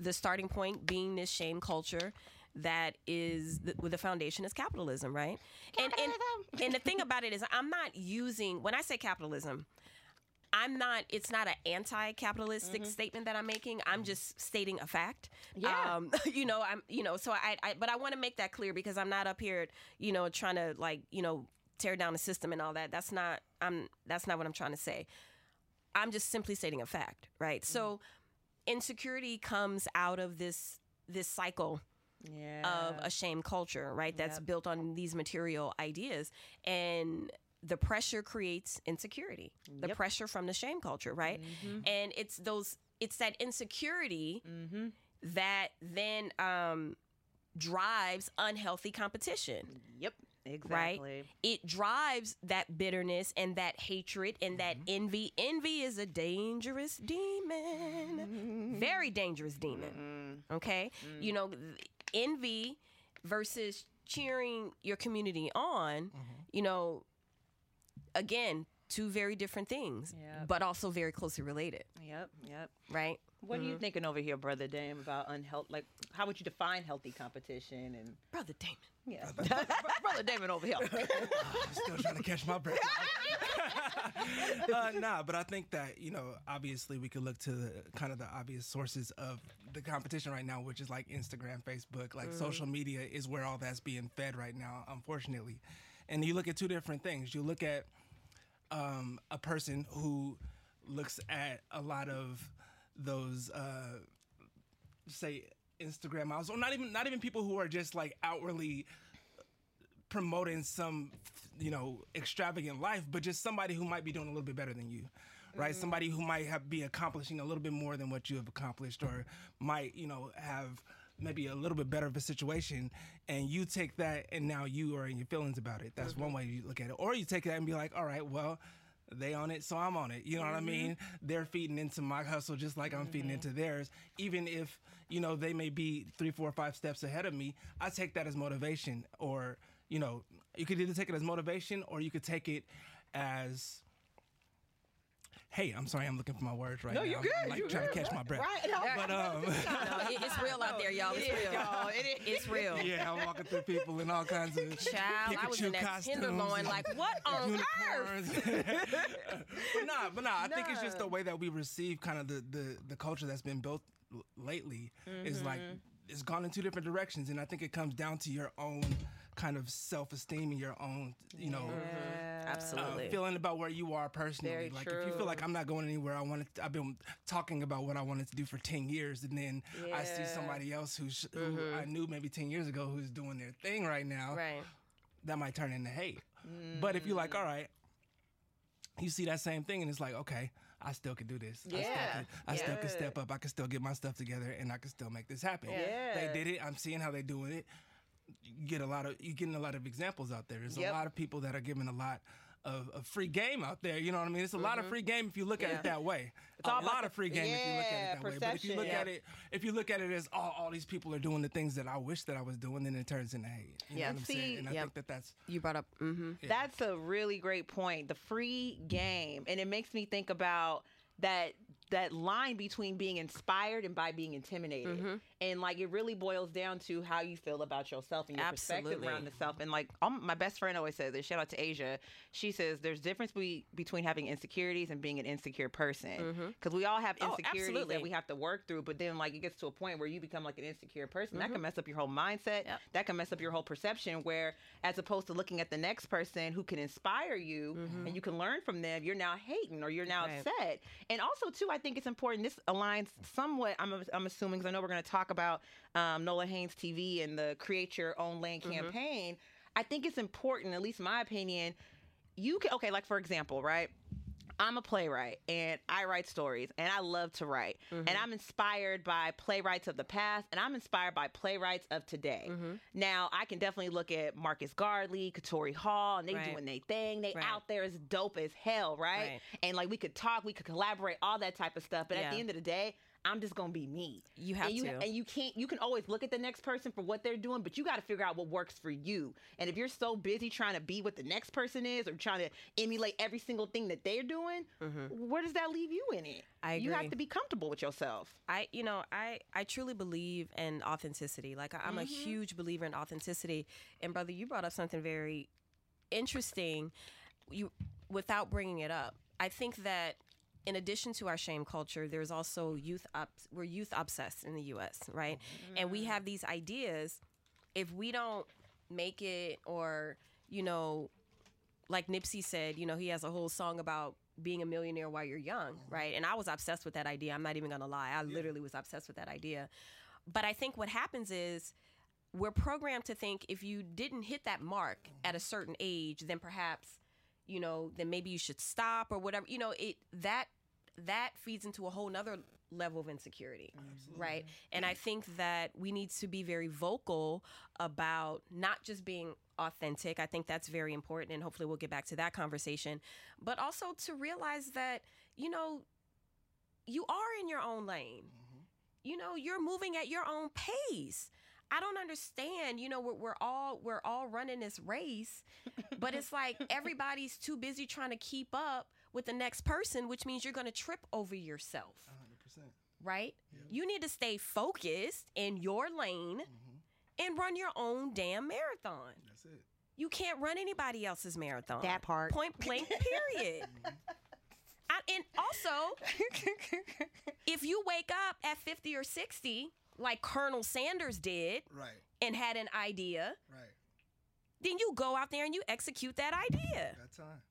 the starting point being this shame culture that is the, with the foundation is capitalism, right? And, and and the thing about it is, I'm not using when I say capitalism. I'm not. It's not an anti-capitalistic statement that I'm making. I'm just stating a fact. Yeah. Um, you know, I'm. You know, so I. I but I want to make that clear because I'm not up here. You know, trying to like you know tear down the system and all that. That's not. I'm. That's not what I'm trying to say. I'm just simply stating a fact, right? So insecurity comes out of this this cycle Yeah. of a shame culture, right? That's Yep. built on these material ideas. And the pressure creates insecurity. The Yep. Mm-hmm. pressure from the shame culture, right? And it's those it's that insecurity Mm-hmm. that then um drives unhealthy competition yep. Exactly. right? It drives that bitterness and that hatred and that envy. Envy is a dangerous demon, very dangerous demon. Okay, you know, th- envy versus cheering your community on. Mm-hmm. You know, again, two very different things, Yep. but also very closely related, Yep. Yep. right? What are you thinking over here, brother Dame, about unhealthy? Like, how would you define healthy competition? And Brother Damon. yeah, brother Damon over here. Still trying to catch my breath. uh, nah, but I think that you know, obviously, we could look to the kind of the obvious sources of the competition right now, which is like Instagram, Facebook, like social media is where all that's being fed right now, unfortunately. And you look at two different things. You look at um, a person who looks at a lot of those, uh, say, Instagram models, or not even not even people who are just like outwardly promoting some you know extravagant life but just somebody who might be doing a little bit better than you right? Somebody who might have be accomplishing a little bit more than what you have accomplished or might you know have maybe a little bit better of a situation and you take that and now you are in your feelings about it that's one mm-hmm. way you look at it or you take that and be like all right well they on it, so I'm on it. You know what I mm-hmm. mean? They're feeding into my hustle just like I'm feeding mm-hmm. into theirs. Even if, you know, they may be three, four, five steps ahead of me, I take that as motivation. Or, you know, you could either take it as motivation or you could take it as Hey, I'm sorry, I'm looking for my words right No, now. you're I'm, good. I'm, like You're trying good. to catch my breath. Right. No, But um No, it- it's real out there, y'all. It's real. y'all. It is. It's real. yeah, I'm walking through people in all kinds of Child, I was in Pikachu that costumes tenderloin, like, what on earth? but nah, but nah. I think it's just the way that we receive kind of the the, the culture that's been built l- lately is like Mm-hmm. it's gone in two different directions, and I think it comes down to your own kind of self esteem and your own you know. uh, Absolutely. feeling about where you are personally. Very like if you feel like I'm not going anywhere, I wanted. I've been talking about what I wanted to do for ten years, and then I see somebody else who's who I knew maybe ten years ago who's doing their thing right now right. that might turn into hate. But if you're like, all right, you see that same thing and it's like, okay, I still can do this. I still Yeah. can, I still can step up. I can still get my stuff together and I can still make this happen. Yeah. They did it. I'm seeing how they're doing it. You get a lot of you getting a lot of examples out there. There's Yep. a lot of people that are giving a lot of, of free game out there. You know what I mean? It's a lot of free game if you look at Mm-hmm. It that way. It's a lot of free game if you look at it that way. But if you look at it if you look at it as all, all these people are doing the things that I wish that I was doing, then it turns into hate. You Yeah. know what I'm See, saying? And I think that that's You brought up. Mm-hmm. That's a really great point. The free game, and it makes me think about that that line between being inspired and by being intimidated. Mm-hmm. And like it really boils down to how you feel about yourself and your perspective Absolutely. around the self. And like um, my best friend always says this. Shout out to Asia. She says there's difference be- between having insecurities and being an insecure person. Because we all have Oh, insecurities absolutely. that we have to work through. But then like it gets to a point where you become like an insecure person. That can mess up your whole mindset. Yep. That can mess up your whole perception. Where as opposed to looking at the next person who can inspire you and you can learn from them, you're now hating or you're now Right. upset. And also too, I think it's important. This aligns somewhat. I'm I'm assuming because I know we're going to talk about um, Nola Haynes TV and the Create Your Own Lane campaign. I think it's important, at least my opinion. You can okay, like for example, right? I'm a playwright and I write stories and I love to write. Mm-hmm. And I'm inspired by playwrights of the past and I'm inspired by playwrights of today. Mm-hmm. Now, I can definitely look at Marcus Gardley, Katori Hall, and they Right. doing their thing. They Right. out there as dope as hell, right? Right. And like we could talk, we could collaborate, all that type of stuff. But at the end of the day, I'm just gonna be me. You have and you, to. and you can't. You can always look at the next person for what they're doing, but you got to figure out what works for you. And if you're so busy trying to be what the next person is, or trying to emulate every single thing that they're doing, where does that leave you in it? Mm-hmm. I You have to be comfortable with yourself. I, you know, I, I truly believe in authenticity. Like I, I'm a huge believer in authenticity. And brother, you brought up something very interesting. You, without bringing it up, I think that in addition to our shame culture, there's also youth up. We're youth obsessed in the U.S., right? And we have these ideas. If we don't make it, or you know, like Nipsey said, you know, he has a whole song about being a millionaire while you're young, mm-hmm. right? And I was obsessed with that idea. I'm not even gonna lie. I literally was obsessed with that idea. But I think what happens is we're programmed to think if you didn't hit that mark at a certain age, then perhaps, you know, then maybe you should stop or whatever. You know, it that that feeds into a whole nother level of insecurity right? And i think that we need to be very vocal about not just being authentic i think that's very important and hopefully we'll get back to that conversation but also to realize that you know you are in your own lane. Mm-hmm. You know you're moving at your own pace. I don't understand. You know, we're, we're all we're all running this race, but it's like everybody's too busy trying to keep up with the next person, which means you're going to trip over yourself. 100%. Right? You need to stay focused in your lane mm-hmm. and run your own damn marathon. That's it. You can't run anybody else's marathon. That part. Point blank. Period. I, and also, if you wake up at 50 or 60, like Colonel Sanders did, Right. and had an idea, Right. then you go out there and you execute that idea. That time.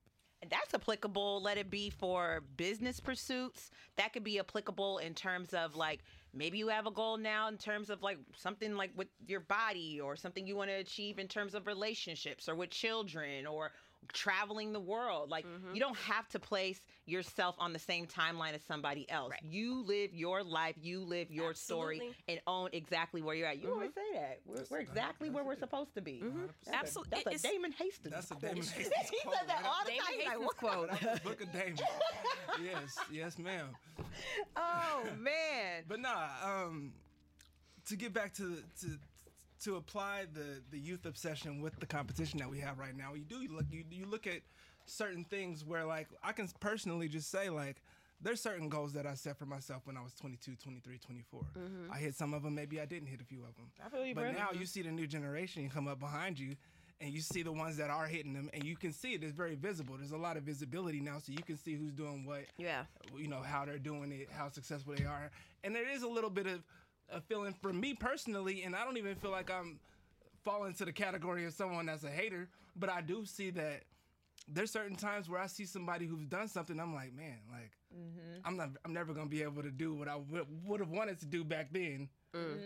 That's applicable let it be for business pursuits. That could be applicable in terms of like maybe you have a goal now in terms of like something like with your body or something you want to achieve in terms of relationships or with children or traveling the world like mm-hmm. you don't have to place yourself on the same timeline as somebody else Right. you live your life you live your story and own exactly where you're at you mm-hmm. always say that we're, we're exactly where we're supposed to be mm-hmm. That's a- Absolutely. that's a Damon Hastings That's a quote. Damon Hastings he quote, said that all the Damon time He's like, quote. Out Book of Damon. yes, yes, ma'am. Oh man. But nah, um, to get back to to to apply the the youth obsession with the competition that we have right now, you do you look you, you look at certain things where like I can personally just say like there's certain goals that I set for myself when I was 22, 23, 24. Mm-hmm. I hit some of them, maybe I didn't hit a few of them. I feel you, but now you see the new generation come up behind you and you see the ones that are hitting them and you can see it. It's very visible. There's a lot of visibility now so you can see who's doing what Yeah. you know how they're doing it, how successful they are, and there is a little bit of a feeling for me personally, and I don't even feel like I'm falling into the category of someone that's a hater, but I do see that there's certain times where I see somebody who's done something, I'm like, man, like mm-hmm. I'm not, I'm never gonna be able to do what I would have wanted to do back then. Mm.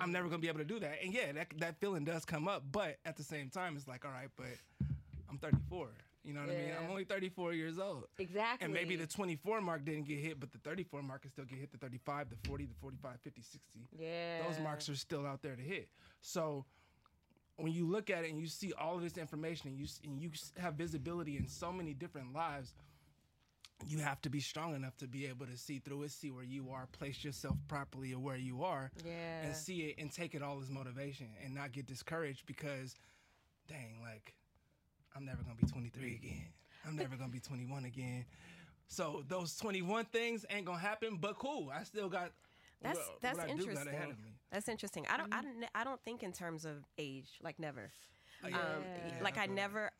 I'm never gonna be able to do that, and yeah, that that feeling does come up, but at the same time, it's like, all right, but I'm 34. You know what I mean? I'm only 34 years old. Exactly. And maybe the 24 mark didn't get hit, but the 34 mark can still get hit. The 35, the 40, the 45, 50, 60. Yeah. Those marks are still out there to hit. So when you look at it and you see all of this information and you and you have visibility in so many different lives, you have to be strong enough to be able to see through it, see where you are, place yourself properly or where you are, Yeah. and see it and take it all as motivation and not get discouraged because, dang, like I'm never gonna be 23 again. I'm never gonna be 21 again. So those 21 things ain't gonna happen, but cool. I still got. That's what- that's what I do got ahead of interesting. me. That's interesting. I don't I don't I don't think in terms of age, like never. Um, Yeah, like I but- never,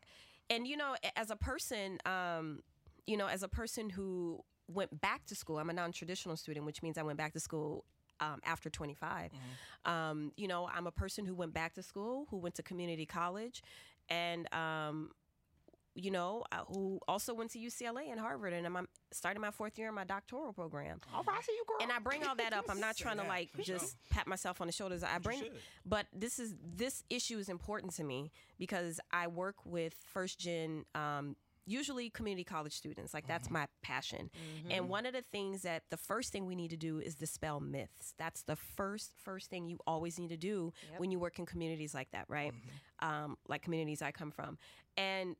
and you know, as a person, um, you know, as a person who went back to school, I'm a non-traditional student, which means I went back to school um, after 25. Mm-hmm. Um, you know, I'm a person who went back to school, who went to community college, and um, you know, who also went to UCLA and Harvard, and I'm starting my fourth year in my doctoral program. All right, I see you, girl. And I bring all that up. I'm not trying to like just pat myself on the shoulders. I bring, but this is this issue is important to me because I work with first gen. Um, Usually, community college students. Like, that's mm-hmm. my passion. Mm-hmm. And one of the things that the first thing we need to do is dispel myths. That's the first, first thing you always need to do when you work in communities like that, right? Mm-hmm. Um, like communities I come from. And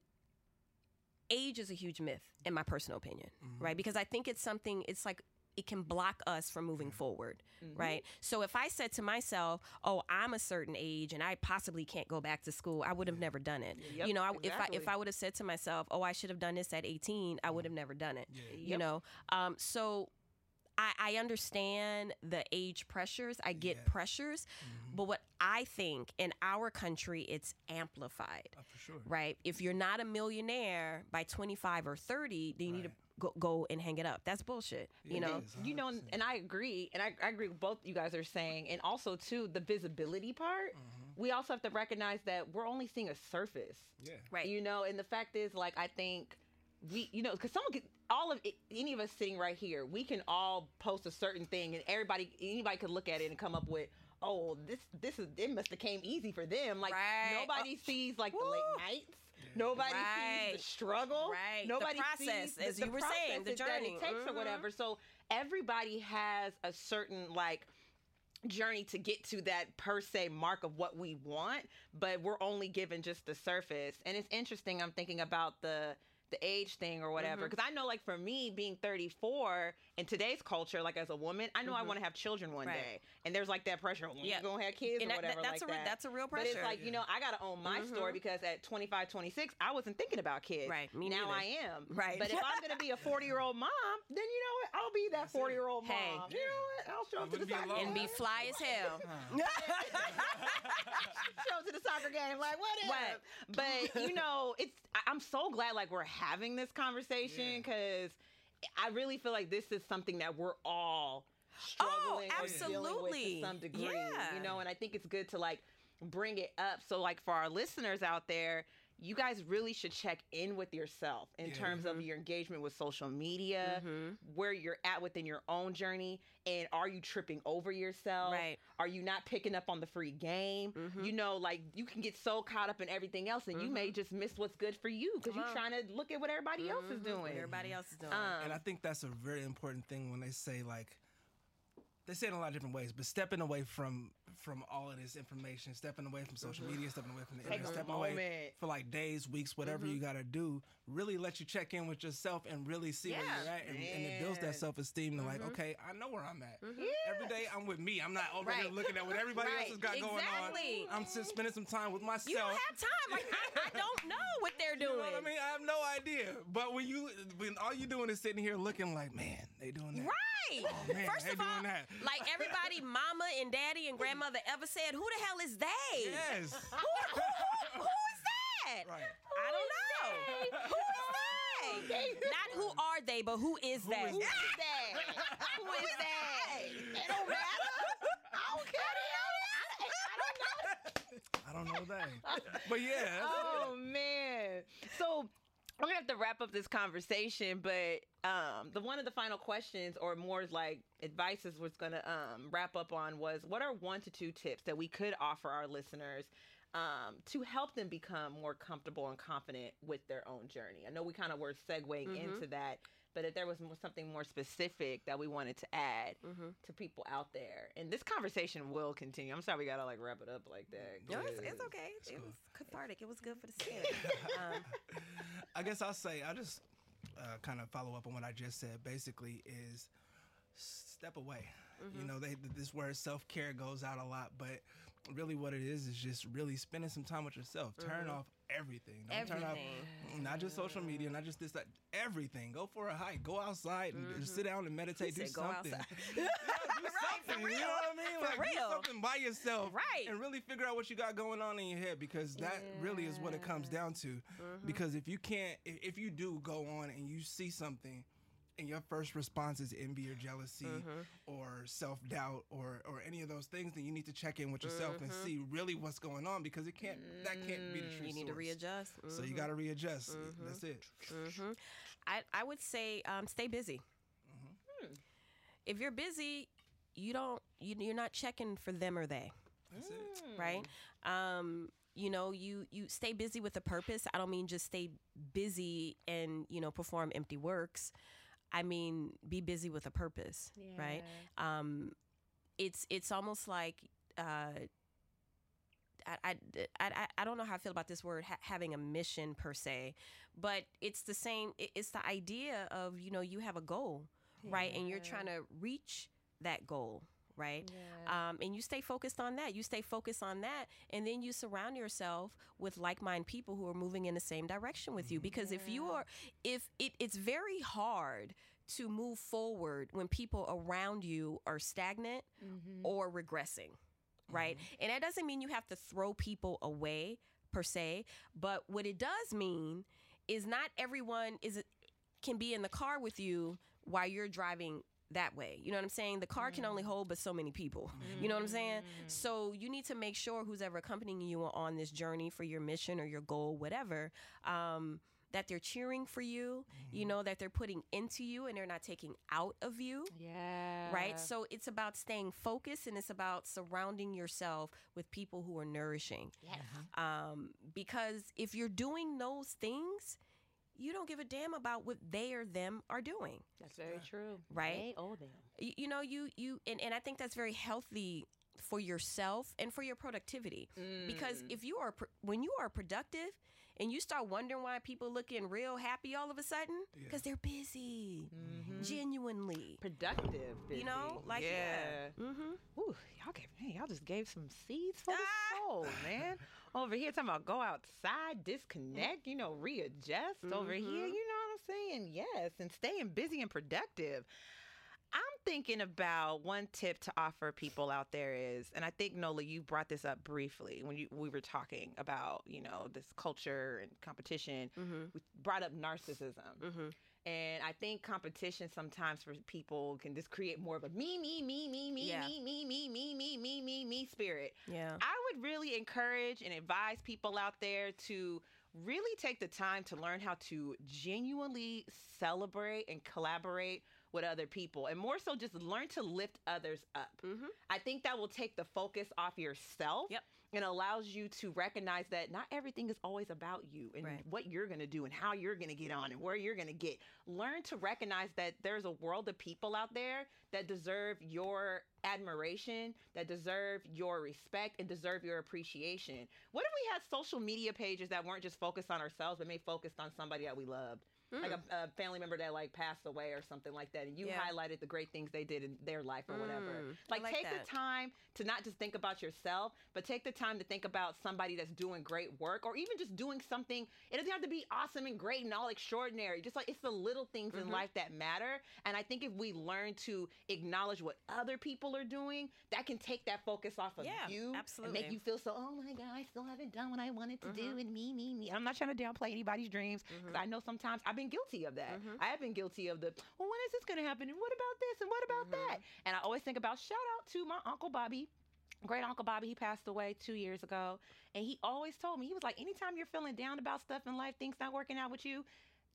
age is a huge myth in my personal opinion right because i think it's something it's like it can block us from moving mm-hmm. forward mm-hmm. right? So if i said to myself oh i'm a certain age and i possibly can't go back to school i would have never done it. You know I, if i if i would have said to myself oh i should have done this at 18 i would have never done it you know? Um, so I, I understand the age pressures. I get pressures, mm-hmm. but what I think in our country, it's amplified Oh, for sure. right? If you're not a millionaire by 25 or 30, then you need to go, go and hang it up. That's bullshit. you know, it is, you know, and I agree, and I, I agree with both you guys are saying, and also too the visibility part. we also have to recognize that we're only seeing a surface. Yeah. Right. You know, and the fact is, like, I think we, you know, because someone could, all of it, any of us sitting right here, we can all post a certain thing, and everybody, anybody could look at it and come up with, oh, this, this is, it must have came easy for them. Like Right. nobody Uh, sees like the late nights. Nobody sees the struggle. Right. Nobody The process, sees the, as the you were saying, the journey. it takes or Mhm. whatever. So everybody has a certain like journey to get to that per se mark of what we want, but we're only given just the surface. And it's interesting. I'm thinking about the the age thing or whatever Mm-hmm. because I know like for me being 34 in today's culture like as a woman I know I want to have children one Mm-hmm. Right. day and there's like that pressure when Yeah. you gonna have kids And or that- whatever that's like a re- that. that's a real pressure. but it's pressure. like you know I gotta own my story because at 25 26 I wasn't thinking about kids Right, me now neither. I am Right. but if I'm gonna be a 40 year old mom then you know what I'll be that 40 year old mom Hey. you know what I'll show up to the be soccer alone. and be fly as hell. show up to the soccer game like what Right. but you know it's I- i'm so glad like we're having this conversation Yeah. I really feel like this is something that we're all oh, struggling or dealing with to Oh, some degree Yeah. you know and i think it's good to like bring it up so like for our listeners out there you guys really should check in with yourself in Yeah. terms of your engagement with social media, where you're at within your own journey, and are you tripping over yourself? Right. Are you not picking up on the free game? Mm-hmm. You know, like you can get so caught up in everything else, and you may just miss what's good for you because you're trying to look at what everybody else Mm-hmm. is doing. Everybody else is doing. Um, And I think that's a very important thing when they say like they say it in a lot of different ways, but stepping away from from all of this information, stepping away from social mm-hmm. media, stepping away from the internet, a stepping away for like days, weeks, whatever mm-hmm. you got to do, really let you check in with yourself and really see where you're at, and, and it builds that self esteem. To like, mm-hmm. okay, I know where I'm at. Yeah. Every day I'm with me. I'm not over here looking at what everybody Right. else has got Exactly. going on. I'm just spending some time with myself. you don't have time. Like, I, I don't know what they're doing. You know what I mean? I have no idea. But when you when all you're doing is sitting here looking like, man, they doing that. Right. Oh, man, First of all, that. like everybody, mama and daddy and grandmother ever said, who the hell is they? Yes. Who, who, who, who is that? Right. I don't know. Who is they? Not who are they, but who is they? is Who is that? Who is that? It don't matter. I don't care. I don't know that. But yeah. oh man. So we're gonna have to wrap up this conversation, but um, the one of the final questions, or more like advices, was gonna um, wrap up on was what are one to two tips that we could offer our listeners um, to help them become more comfortable and confident with their own journey. I know we kind of were segueing into that, but if there was something more specific that we wanted to add to people out there, and this conversation will continue. I'm sorry we gotta like wrap it up like that. No, it's, 'cause- it's okay. It was cathartic. It was good for the spirit. um, I guess I'll say I'll just uh, kind of follow up on what I just said. Basically, is step away. You know, they this word self care goes out a lot, but really what it is is just really spending some time with yourself. Turn off everything. Don't turn off mm, not just social media, not just this that everything. Go for a hike. Go outside and just sit mm-hmm. down and meditate. He do said go something. outside. Yeah, do something. You know what I mean? Like do something by yourself. Right. And really figure out what you got going on in your head because that really is what it comes down to. Mm-hmm. Because if you can't, if, if you do go on and you see something, and your first response is envy or jealousy mm-hmm. or self doubt or or any of those things, then you need to check in with yourself and mm-hmm. see really what's going on because it can't that can't be the mm. true you need to source. readjust. So you got to readjust. Mm-hmm. That's it. I, I would say um, stay busy. If you're busy, you don't you, you're not checking for them or they, That's it. Mm. right? Um, you know, you you stay busy with a purpose. I don't mean just stay busy and you know perform empty works. I mean be busy with a purpose, right? Um, it's it's almost like. Uh, I, I, I, I don't know how I feel about this word ha- having a mission per se, but it's the same. It's the idea of you know you have a goal, right, and you're trying to reach that goal, right, um, and you stay focused on that. You stay focused on that, and then you surround yourself with like-minded people who are moving in the same direction with you. Because if you are, if it, it's very hard to move forward when people around you are stagnant or regressing right? And that doesn't mean you have to throw people away per se, but what it does mean is not everyone is can be in the car with you while you're driving that way. You know what I'm saying? The car can only hold but so many people. You know what I'm saying? So you need to make sure who's ever accompanying you on this journey for your mission or your goal, whatever, um, that they're cheering for you, you know, that they're putting into you and they're not taking out of you. Yeah. Right? So it's about staying focused and it's about surrounding yourself with people who are nourishing. Yes. Um, because if you're doing those things, you don't give a damn about what they or them are doing. That's very true. Right? They owe them. you, you know you you and, and i think that's very healthy for yourself and for your productivity mm. because if you are when you are productive and you start wondering why people looking real happy all of a sudden because they're busy genuinely Productive. You know, like, yeah. Mm-hmm. Ooh, y'all gave man, y'all just gave some seeds for the Ah. soul, man. Over here talking about go outside, disconnect, you know, readjust. Over Mm-hmm. here, you know what I'm saying? Yes, and staying busy and productive. I'm thinking about one tip to offer people out there is, and I think Nola, you brought this up briefly when you, we were talking about you know this culture and competition. Mm-hmm. We brought up narcissism, mm-hmm. and I think competition sometimes for people can just create more of a me, me, me, me, me, yeah. me, me, me, me, me, me, me, me spirit. Yeah, I would really encourage and advise people out there to really take the time to learn how to genuinely celebrate and collaborate with other people and more so just learn to lift others up. Mm-hmm. I think that will take the focus off yourself Yep. and allows you to recognize that not everything is always about you and Right. what you're going to do and how you're going to get on and where you're going to get. Learn to recognize that there's a world of people out there that deserve your admiration, that deserve your respect and deserve your appreciation. What if we had social media pages that weren't just focused on ourselves but may focused on somebody that we loved? Like mm. a, a family member that like passed away or something like that, and you Yeah. highlighted the great things they did in their life or whatever. Mm. Like, like take that. the time to not just think about yourself, but take the time to think about somebody that's doing great work or even just doing something. It doesn't have to be awesome and great and all extraordinary. Just like it's the little things Mm-hmm. in life that matter. And I think if we learn to acknowledge what other people are doing, that can take that focus off of Yeah, you and absolutely. make you feel so, oh my God, I still haven't done what I wanted to do mm-hmm. and me, me, me. I'm not trying to downplay anybody's dreams because mm-hmm. I know sometimes I've been guilty of that. Mm-hmm. I have been guilty of the, well, when is this going to happen? And what about this? And what about mm-hmm. that? And I always think about shout out to my Uncle Bobby. Great Uncle Bobby, he passed away two years ago. And he always told me, he was like, anytime you're feeling down about stuff in life, things not working out with you,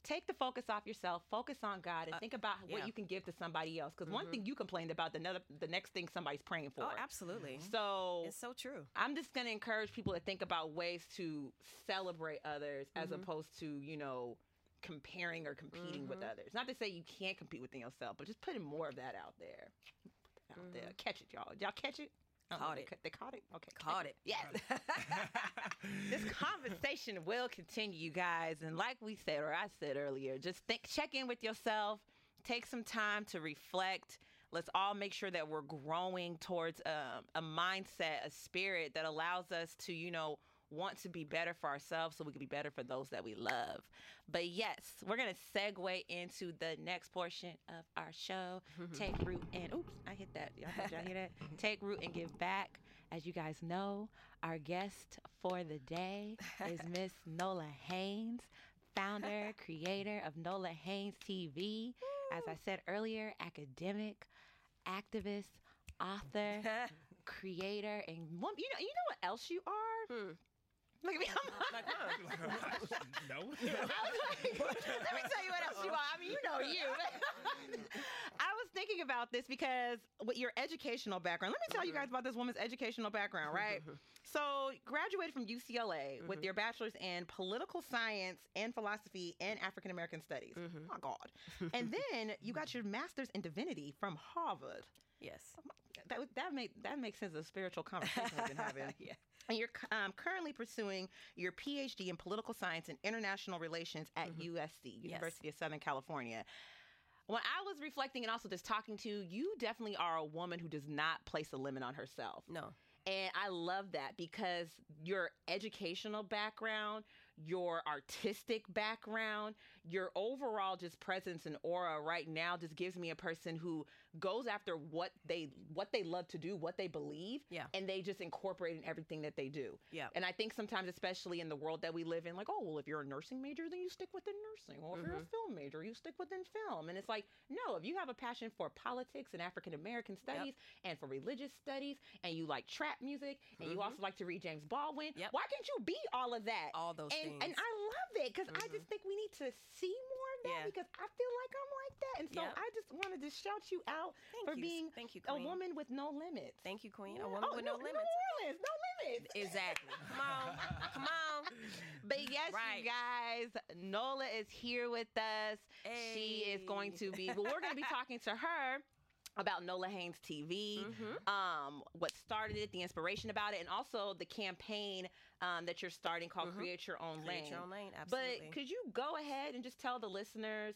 take the focus off yourself, focus on God, and uh, think about what you can give to somebody else. Because one mm-hmm. thing you complained about, the, another, the next thing somebody's praying for. oh absolutely So it's so true I'm just going to encourage people to think about ways to celebrate others as opposed to, you know, comparing or competing with others. Not to say you can't compete within yourself, but just putting more of that out there. That out there. Catch it, y'all. Did y'all catch it? I don't know, Caught they it. They caught it? Okay. Caught it. Yes. this conversation will continue, you guys. And like we said, or I said earlier, just think, check in with yourself. Take some time to reflect. Let's all make sure that we're growing towards um, a mindset, a spirit that allows us to, you know, want to be better for ourselves so we can be better for those that we love. But yes, we're going to segue into the next portion of our show. Take root and, oops, I hit that. Y'all, y'all hear that? Take root and give back. As you guys know, our guest for the day is Miss Nola Haynes. Founder, creator of Nola Haynes TV. As I said earlier, academic, activist, author, creator, and you know, you know what else you are? Hmm. Look at me. I'm no. Like, let me tell you what else you are. I mean, you know you. I was thinking about this because with your educational background, let me tell you mm-hmm. guys about this woman's educational background, right? so, graduated from UCLA with mm-hmm. your bachelor's in political science and philosophy and African American studies. Oh my God. And then you got your master's in divinity from Harvard. yes oh That that make that makes sense of the spiritual conversation we've been having. Yeah. And you're um, currently pursuing your PhD in political science and international relations at USC, University of Southern California. When I was reflecting and also just talking to you, you definitely are a woman who does not place a limit on herself. no And I love that because your educational background, your artistic background, your overall just presence and aura right now just gives me a person who goes after what they what they love to do, what they believe, Yeah. and they just incorporate in everything that they do. Yeah. And I think sometimes, especially in the world that we live in, like, oh, well, if you're a nursing major, then you stick within nursing. Or if you're a Mm-hmm. film major, you stick within film. And it's like, no, if you have a passion for politics and African American studies and for religious studies, and you like trap music, and you also like to read James Baldwin, Mm-hmm. Yep. why can't you be all of that? All those and, things. And I love it because I just think we need to see more that Yeah. because I feel like I'm like that. And so Yep. I just wanted to shout you out Thank for you. being Thank you, a woman with no limits. Thank you, Queen. Yeah. A woman Oh, with no, limits. No limits. No limits. Exactly. Come on. Come on. But yes, Right. you guys, Nola is here with us. She is going to be, well, we're going to be talking to her about Nola Haynes TV, Mm-hmm. um, what started it, the inspiration about it, and also the campaign um, that you're starting called Create Your Own Mm-hmm. Create Lane. Your Own Lane, absolutely. But could you go ahead and just tell the listeners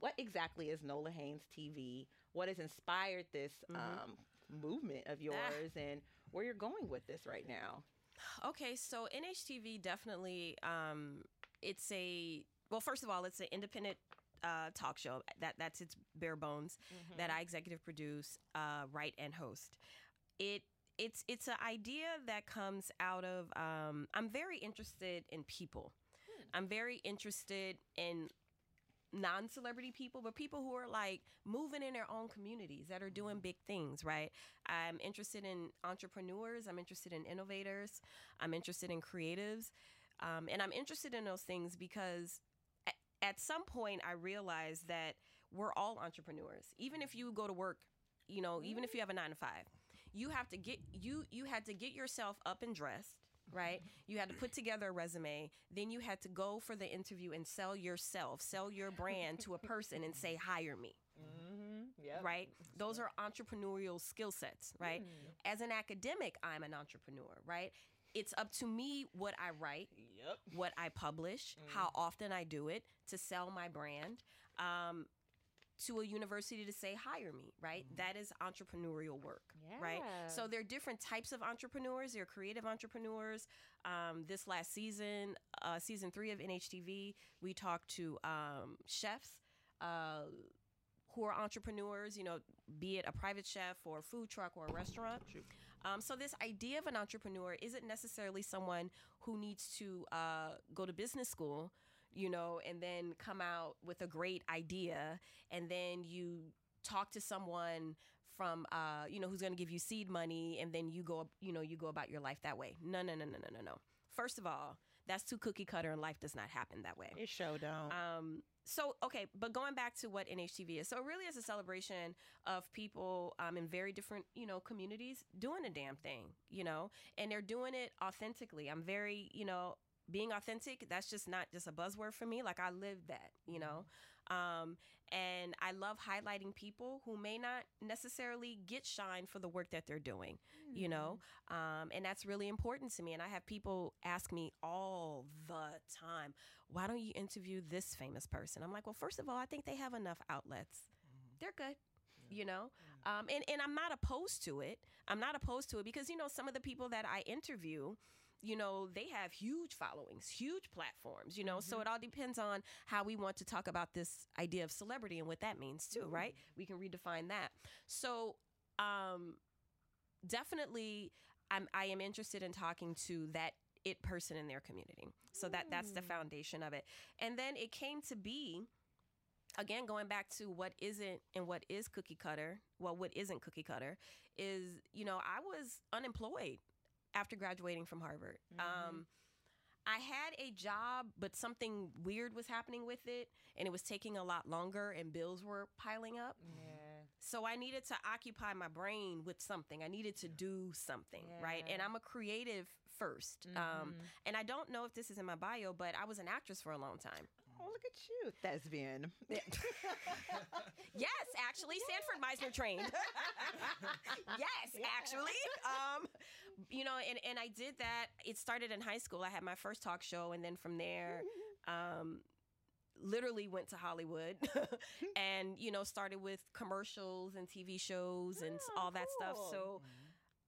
what exactly is Nola Haynes TV? What has inspired this Mm-hmm. um, movement Ah. of yours, and where you're going with this right now? Okay, so NHTV definitely um it's a well first of all it's an independent uh, talk show that that's its bare bones that I executive produce, uh, write and host. It it's it's an idea that comes out of um, I'm very interested in people. I'm very interested in non-celebrity people but people who are like moving in their own communities that are doing big things right? I'm interested in entrepreneurs. I'm interested in innovators. I'm interested in creatives. Um, and i'm interested in those things because at, at some point i realized that we're all entrepreneurs. Even if you go to work you know even if you have a nine to five you have to get you you had to get yourself up and dressed right you had to put together a resume then you had to go for the interview and sell yourself sell your brand to a person and say hire me mm-hmm. Yep. right? Those are entrepreneurial skill sets, right? Mm. As an academic, I'm an entrepreneur, right? It's up to me what I write, Yep. what I publish, how mm. often I do it to sell my brand. Um, to a university to say hire me right? That is entrepreneurial work Yeah. right? So there are different types of entrepreneurs. There are creative entrepreneurs. Um, this last season uh, season three of nhtv we talked to um, chefs uh, who are entrepreneurs, you know, be it a private chef or a food truck or a restaurant. Um, so this idea of an entrepreneur isn't necessarily someone who needs to uh, go to business school, you know, and then come out with a great idea, and then you talk to someone from uh, you know who's going to give you seed money, and then you go, you know, you go about your life that way. No, no, no, no, no, no, no. First of all, that's too cookie cutter, and life does not happen that way It show don't. um so okay but going back to what nhtv is so it really is a celebration of people um, in very different you know communities doing a damn thing you know and they're doing it authentically i'm very you know being authentic that's just not just a buzzword for me like i live that you know? Um, and i love highlighting people who may not necessarily get shine for the work that they're doing you know? Um, and that's really important to me and i have people ask me all the time why don't you interview this famous person? I'm like well first of all i think they have enough outlets. They're good you know? Um, and, and i'm not opposed to it. I'm not opposed to it because you know some of the people that i interview you know they have huge followings huge platforms you know? So it mm-hmm. all depends on how we want to talk about this idea of celebrity and what that means too mm-hmm. right? We can redefine that. So um definitely I'm I am interested in talking to that it person in their community. So that that's the mm. foundation of it. And then it came to be again going back to what isn't and what is cookie cutter, well what isn't cookie cutter is, you know, I was unemployed after graduating from Harvard. Um I had a job, but something weird was happening with it, and it was taking a lot longer, and bills were piling up. yeah. So I needed to occupy my brain with something. I needed to do something, right? And I'm a creative 1st Um, and I don't know if this is in my bio, but I was an actress for a long time. Oh, look at you, thespian. Yes, actually, Sanford Meisner trained. yes, actually. Um, you know, and, and I did that. It started in high school. I had my first talk show, and then from there, um, literally went to Hollywood and, you know, started with commercials and TV shows and Oh, all that stuff. So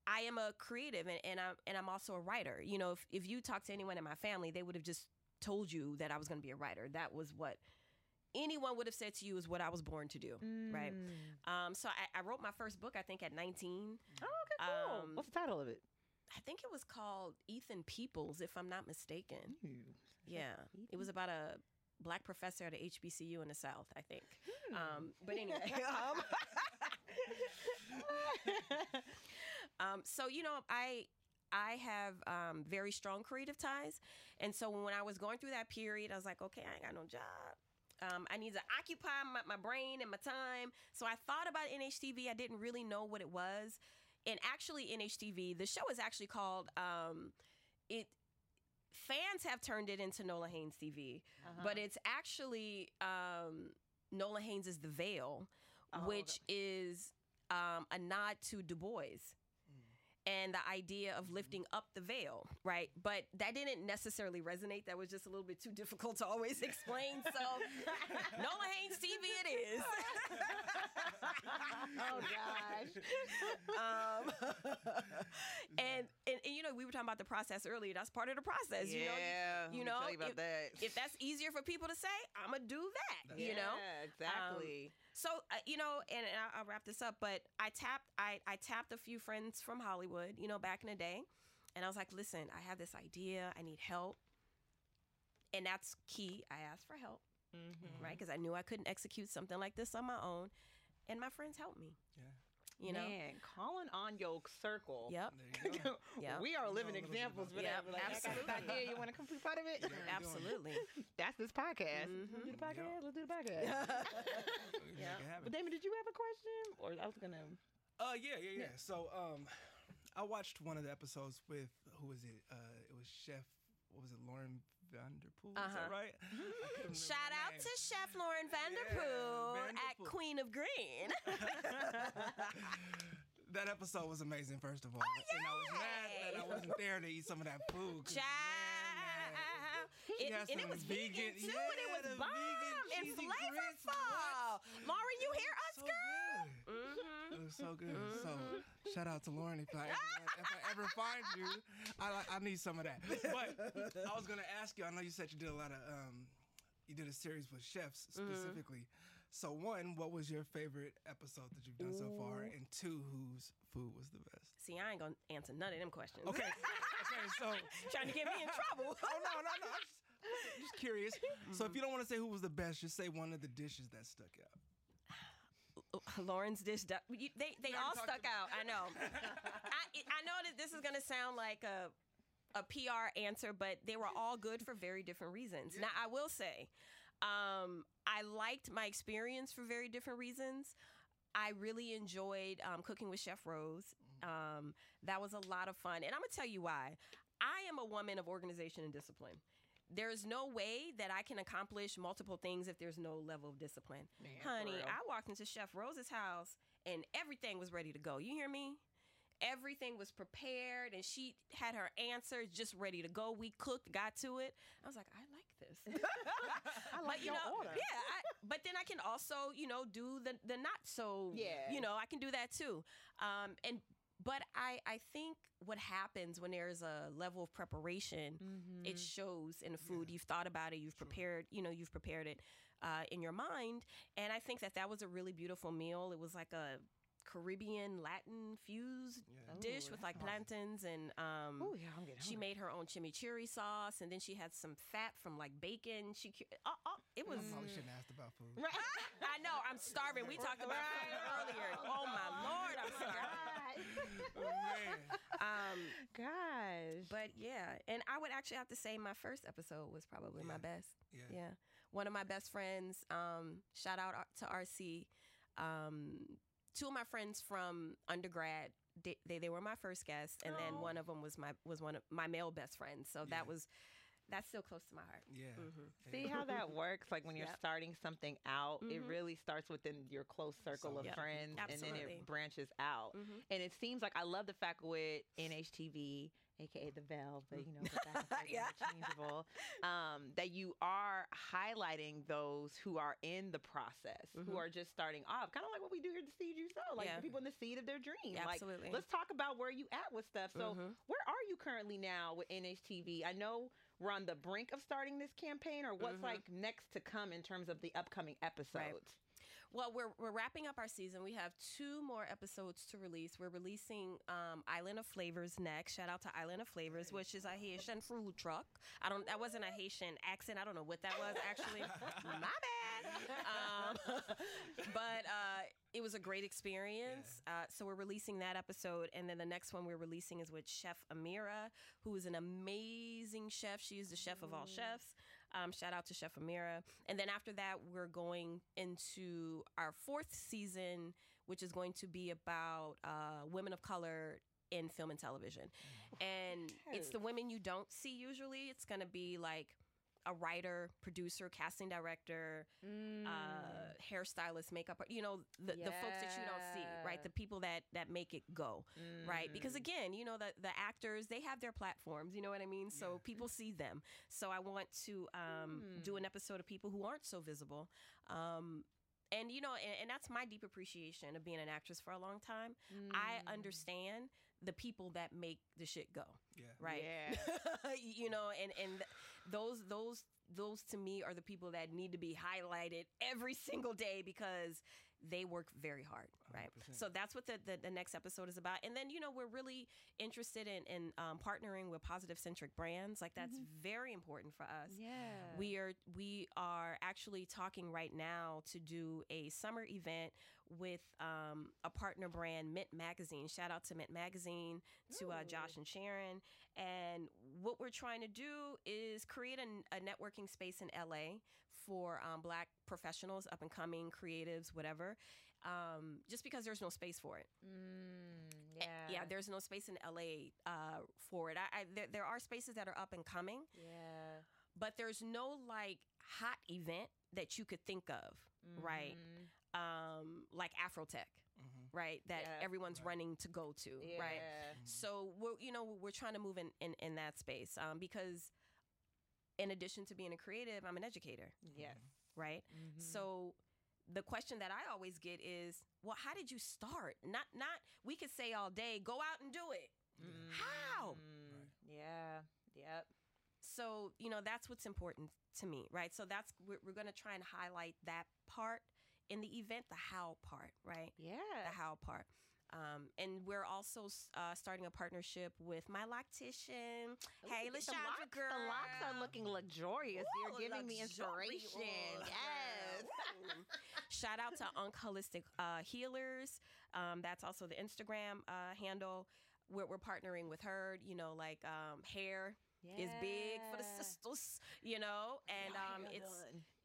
I am a creative and, and I'm and I'm also a writer. You know, if, if you talk to anyone in my family, they would have just told you that I was going to be a writer. That was what anyone would have said to you is what I was born to do, right? Um, so I, I wrote my first book, I think, at 19. Oh, okay, cool. Um, What's the title of it? I think it was called Ethan Peoples, if I'm not mistaken. Yeah, it was about a black professor at a HBCU in the South, I think. Um, but anyway, um, so you know, I I have um, very strong creative ties, and so when I was going through that period, I was like, okay, I ain't got no job. Um, I need to occupy my, my brain and my time. So I thought about NHTV. I didn't really know what it was. And actually, NHTV, the show is actually called um, it. Fans have turned it into Nola Haynes TV, but it's actually um, Nola Haynes is the Veil, which is um, a nod to Du Bois and the idea of lifting up the veil, right? But that didn't necessarily resonate. That was just a little bit too difficult to always explain. So, Nola Haynes TV it is. Oh gosh. And, and and you know we were talking about the process earlier. That's part of the process. Yeah, you know, you know tell you about if, that. if that's easier for people to say, I'm gonna do that. you know, Yeah, exactly. Um, so uh, you know, and, and I'll, I'll wrap this up. But I tapped, I I tapped a few friends from Hollywood, you know, back in the day, and I was like, listen, I have this idea. I need help, and that's key. I asked for help, Mm-hmm. right? Because I knew I couldn't execute something like this on my own, and my friends helped me. Yeah. You know. Man, calling on your circle. Yep. There you. Yep. We are living a little bit examples for Yep, that. Like, I got this absolutely. idea. You want to come be part of it? Absolutely. That's this podcast. Mm-hmm. Let's do the podcast. Let's do the podcast. Make it happen. but Damon, did you have a question? Or I was gonna. Uh, yeah, yeah, yeah. So, um, I watched one of the episodes with who was it? Uh, it was Chef. What was it? Lauren Von Der Pool. Is Uh-huh. that right? I couldn't remember Shout out name. to Chef Lauren Von Der Pool at Von Der Pool. Queen of Green. That episode was amazing. First of all, oh and I was mad that I wasn't there to eat some of that food. 'cause, man, man, Child. It, and it was vegan, vegan- too, yeah, and it was bomb and flavorful. Lauren, you hear us, so girl? good. Was so good. So shout out to Lauren if I ever, if I ever find you, I I need some of that. But I was gonna ask you. I know you said you did a lot of um, you did a series with chefs specifically. So one, what was your favorite episode that you've done so far? And two, whose food was the best? See, I ain't gonna answer none of them questions. Okay. Okay. So. Trying to get me in trouble. Oh no no no! I'm just, I'm just curious. So if you don't want to say who was the best, just say one of the dishes that stuck out. Lauren's dish. du- you- They they all stuck out. I know. I I know that this is gonna sound like a a PR answer, but they were all good for very different reasons. Now I will say, um, I liked my experience for very different reasons. I really enjoyed um, cooking with Chef Rose. Um, that was a lot of fun, and I'm gonna tell you why. I am a woman of organization and discipline. There's no way that I can accomplish multiple things if there's no level of discipline. Man, Honey. I walked into Chef Rose's house and everything was ready to go. You hear me? Everything was prepared and she had her answers just ready to go. We cooked, got to it. I was like, I like this. I like but you your know, order. yeah. I, but then I can also, you know, do the the not so. Yeah. You know, I can do that too. Um, and but I I think what happens when there's a level of preparation, Mm-hmm. it shows in the food. You've thought about it. You've prepared. You know, you've prepared it uh, in your mind. And I think that that was a really beautiful meal. It was like a Caribbean Latin fused dish with like plantains and um Ooh, yeah, I'm getting she hungry. made her own chimichurri sauce and then she had some fat from like bacon. She cu- oh, oh, it was Probably shouldn't have asked about food. I know I'm starving. We talked about food earlier. Oh my lord, I'm sorry. Oh, man. Gosh. But yeah, and I would actually have to say my first episode was probably my best. Yeah. Yeah. One of my best friends, um, shout out to RC. Um, two of my friends from undergrad, they, they, they were my first guests, and then one of them was my was one of my male best friends. So that was that's still close to my heart. Yeah. Mm-hmm. See how that works? Like when you're Yep. starting something out, it mm-hmm. really starts within your close circle of Yep. friends and then it branches out. Mm-hmm. And it seems like I love the fact with NHTV aka the Veil, but you know, the back and interchangeable, um, that you are highlighting those who are in the process, who are just starting off, kind of like what we do here at the Seed You Sow, like Yeah. the people in the seed of their dream. Yeah, like, absolutely. let's talk about where you at with stuff. So, where are you currently now with NHTV? I know we're on the brink of starting this campaign, or what's like next to come in terms of the upcoming episodes. Well, we're we're wrapping up our season. We have two more episodes to release. We're releasing um, Island of Flavors next. Shout out to Island of Flavors, which is a Haitian food truck. I don't. That wasn't a Haitian accent. I don't know what that was actually. My bad. Um, but uh, it was a great experience. Uh, so we're releasing that episode, and then the next one we're releasing is with Chef Amira, who is an amazing chef. She is the chef of all chefs. Um, shout out to Chef Amira. And then after that, we're going into our fourth season, which is going to be about uh, women of color in film and television. And it's the women you don't see usually. It's going to be like a writer, producer, casting director, uh, hairstylist, makeup, art- you know, the, the folks that you don't see, right? The people that that make it go, right? Because again, you know, the the actors they have their platforms, you know what I mean? So people see them. So I want to um, do an episode of people who aren't so visible. Um, and you know and, and that's my deep appreciation of being an actress for a long time i understand the people that make the shit go Yeah. right Yeah. you know and and th- those those those to me are the people that need to be highlighted every single day because they work very hard right. so that's what the, the, the next episode is about. And then you know we're really interested in, in um, partnering with positive centric brands. Like that's very important for us. Yeah. we are we are actually talking right now to do a summer event with um, a partner brand mint magazine. Shout out to mint magazine to uh, josh and sharon. And what we're trying to do is create a, a networking space in la for um, black professionals up and coming creatives whatever um, just because there's no space for it yeah. yeah there's no space in la uh, for it I, I, there, there are spaces that are up and coming Yeah. but there's no like hot event that you could think of, right? Um, like Afrotech, right? That Yeah. everyone's running to go to, Yeah. right? So we're you know we're trying to move in in, in that space um, because in addition to being a creative, I'm an educator, Yes. right? So the question that I always get is, well, how did you start? Not not we could say all day, go out and do it. How? Yeah. Yep. so you know that's what's important to me right so that's we're, we're going to try and highlight that part in the event the how part right Yeah. the how part um, and we're also uh, starting a partnership with my loctician. Hey, the Lashandra locks, girl. the locks are looking luxurious. Ooh, You're giving me luxurious. inspiration. Yes. Shout out to Unk Holistic uh, Healers. Um, that's also the Instagram uh, handle. We're, we're partnering with her. You know, like um, hair is big for the Yeah. sisters. You know, and um, it's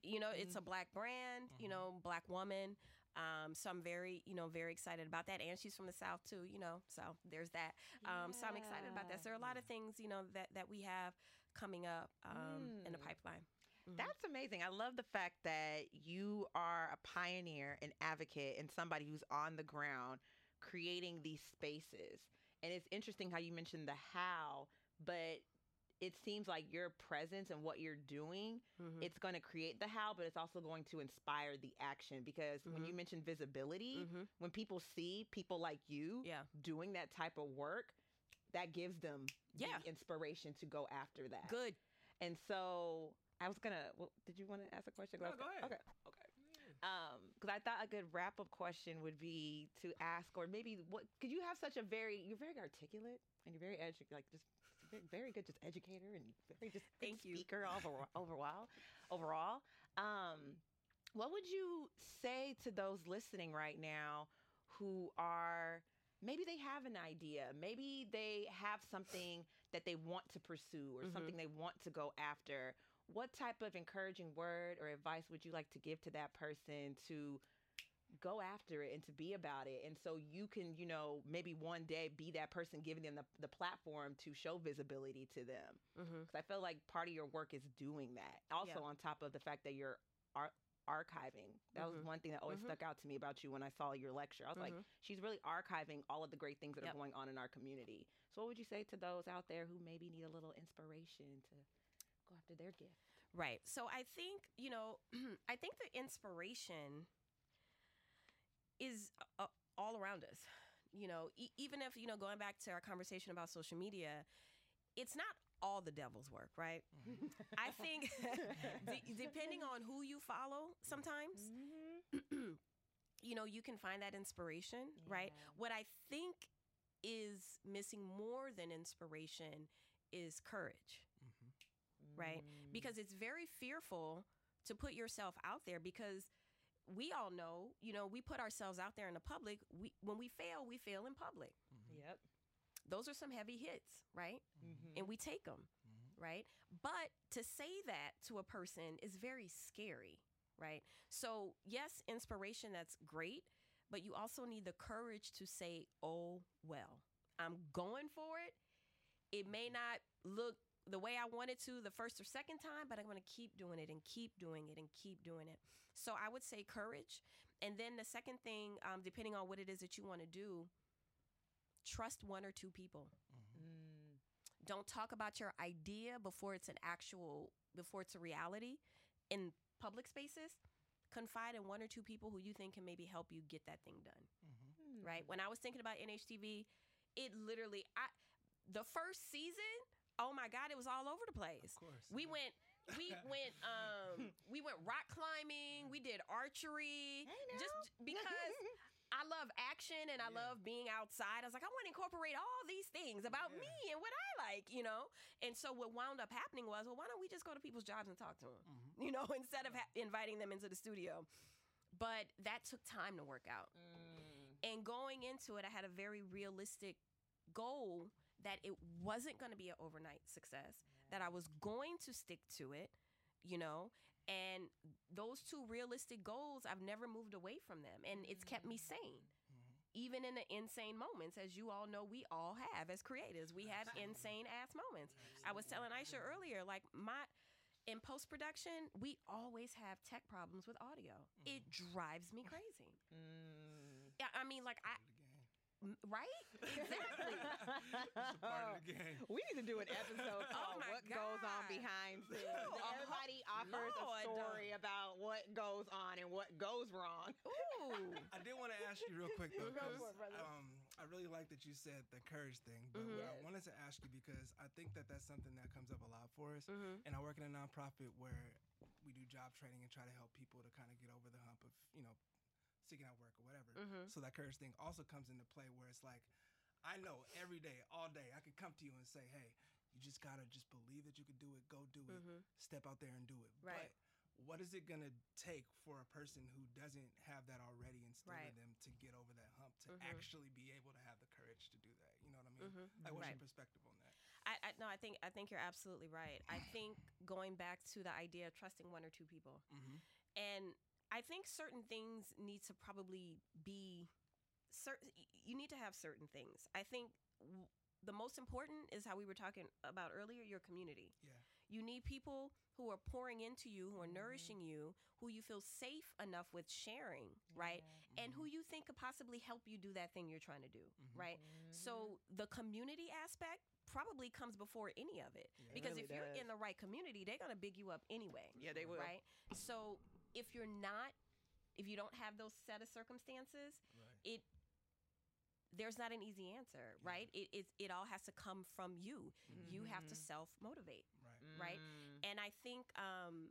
you know it's a black brand. You know, black woman. Um, so I'm very, you know, very excited about that. And she's from the South too, you know, so there's that. Um, so I'm excited about that. So there are a lot of things, you know, that, that we have coming up um, in the pipeline. Mm-hmm. That's amazing. I love the fact that you are a pioneer, an advocate, and somebody who's on the ground creating these spaces. And it's interesting how you mentioned the how, but it seems like your presence and what you're doing, mm-hmm. it's going to create the how, but it's also going to inspire the action. Because when you mm-hmm. mentioned visibility, when people see people like you Yeah. doing that type of work, that gives them Yeah. the inspiration to go after that. Good. And so I was gonna. Well, did you want to ask a question? No, go ahead. Okay. Okay. Um, because I thought a good wrap up question would be to ask, or maybe what? Could you have such a very? You're very articulate and you're very edu- like just very, good, just educator and very just Thank you. speaker over overall. Overall, um, what would you say to those listening right now who are maybe they have an idea, maybe they have something that they want to pursue or something they want to go after? What type of encouraging word or advice would you like to give to that person to go after it and to be about it and so you can you know maybe one day be that person giving them the, the platform to show visibility to them mm-hmm. because i feel like part of your work is doing that also Yeah. on top of the fact that you're art archiving. That was mm-hmm. one thing that always mm-hmm. stuck out to me about you when I saw your lecture. I was like, she's really archiving all of the great things that Yep. are going on in our community. So, what would you say to those out there who maybe need a little inspiration to go after their gift? Right. So I think, you know, I think the inspiration is uh, all around us. You know, e- even if, you know, going back to our conversation about social media, it's not all the devil's work, right? I think de- depending on who you follow sometimes, you know, you can find that inspiration, right? What I think is missing more than inspiration is courage right? Because it's very fearful to put yourself out there because we all know, you know, we put ourselves out there in the public. We when we fail, we fail in public. Mm-hmm. Yep. Those are some heavy hits, right? Mm-hmm. And we take them, mm-hmm. right? But to say that to a person is very scary, right? So, yes, inspiration that's great, but you also need the courage to say, "Oh, well, I'm going for it." it may not look the way I wanted to the first or second time, but I'm going to keep doing it and keep doing it and keep doing it. So I would say courage. And then the second thing, um, depending on what it is that you want to do, trust one or two people. Don't talk about your idea before it's an actual, before it's a reality in public spaces. Confide in one or two people who you think can maybe help you get that thing done. Right? When I was thinking about NHTV, it literally, I, the first season, oh my God, it was all over the place. Of course. We went, we went, um, we went rock climbing. We did archery. Just because I love action and I love being outside. I was like, I want to incorporate all these things about me and what I like, you know? And so what wound up happening was, well, why don't we just go to people's jobs and talk to them, you know, instead of ha- inviting them into the studio? But that took time to work out. And going into it, I had a very realistic goal that it wasn't going to be an overnight success, that I was going to stick to it, you know, and those two realistic goals, I've never moved away from them. And it's kept me sane. Even in the insane moments, as you all know, we all have as creators, we have insane ass moments. I was telling Aisha earlier, like my in post production, we always have tech problems with audio. It drives me crazy. Yeah, I mean, like I, The game. m- right? Exactly. It's a part of the game. We need to do an episode called my What Goes On Behind Scenes. Everybody offers Lord. a story about what goes on and what goes wrong. Ooh. I did want to ask you real quick though, Go 'cause, for it, brother. um, I really like that you said the courage thing. But what I wanted to ask you because I think that that's something that comes up a lot for us. And I work in a nonprofit where we do job training and try to help people to kind of get over the hump of you know seeking out work or whatever. Mm-hmm. So that courage thing also comes into play where it's like, I know every day, all day, I could come to you and say, hey. You just gotta just believe that you could do it. Go do it. Mm-hmm. Step out there and do it. Right. But what is it gonna take for a person who doesn't have that already instilled Right. in them to get over that hump to mm-hmm. actually be able to have the courage to do that? You know what I mean? Like, what's Right. your perspective on that? I, I no, I think I think you're absolutely right. I think going back to the idea of trusting one or two people, and I think certain things need to probably be certain. You need to have certain things. I think w- the most important is how we were talking about earlier. Your community. Yeah. You need people who are pouring into you, who are mm-hmm. nourishing you, who you feel safe enough with sharing, right? Mm-hmm. And who you think could possibly help you do that thing you're trying to do, mm-hmm. right? So the community aspect probably comes before any of it. because really if you're does. in the right community, they're going to big you up anyway. Yeah, they will. Right? So if you're not if you don't have those set of circumstances, Right. it there's not an easy answer, right? It, it it all has to come from you. You have to self motivate, Right. right? And I think um,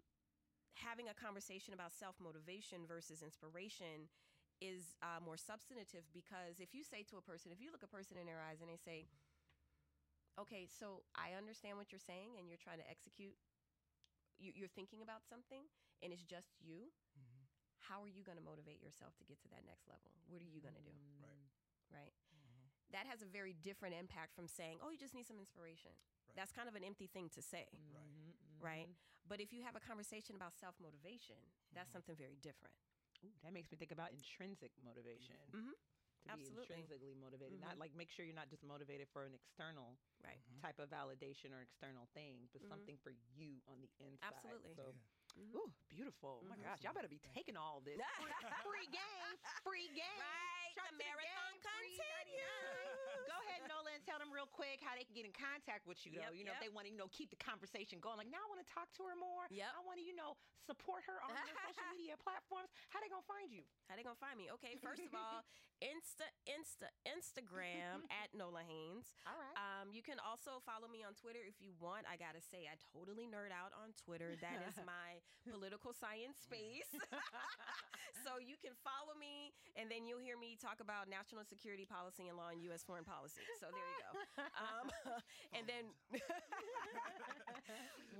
having a conversation about self motivation versus inspiration is uh, more substantive because if you say to a person, if you look a person in their eyes and they say, "Okay, so I understand what you're saying, and you're trying to execute. You, you're thinking about something, and it's just you." Mm-hmm. How are you going to motivate yourself to get to that next level? What are you going to do? Mm-hmm. Right. right? Mm-hmm. That has a very different impact from saying, "Oh, you just need some inspiration." That's kind of an empty thing to say, Right. right? But if you have a conversation about self motivation, that's something very different. Ooh, that makes me think about intrinsic motivation. To Absolutely. be intrinsically motivated. Not like make sure you're not just motivated for an external Right. type of validation or external thing, but something for you on the inside. Absolutely. So Yeah. Ooh, beautiful. Oh my gosh. Y'all better be taking all this. Free, free game. Free game. Right, Shark the marathon continues. 99. Go ahead, Nola, and tell them real quick how they can get in contact with you, though. Yep, you know, yep. if they want to, you know, keep the conversation going. Like, now I want to talk to her more. Yep. I want to, you know, support her on her social media platforms. How they going to find you? How they gonna find me? Okay, first of all, Insta, Insta, Instagram at Nola Haynes. All right. Um, you can also follow me on Twitter if you want. I gotta say, I totally nerd out on Twitter. That is my political science space. so you can follow me, and then you'll hear me talk about national security policy and law and U.S. foreign policy. So there you go. Um, and then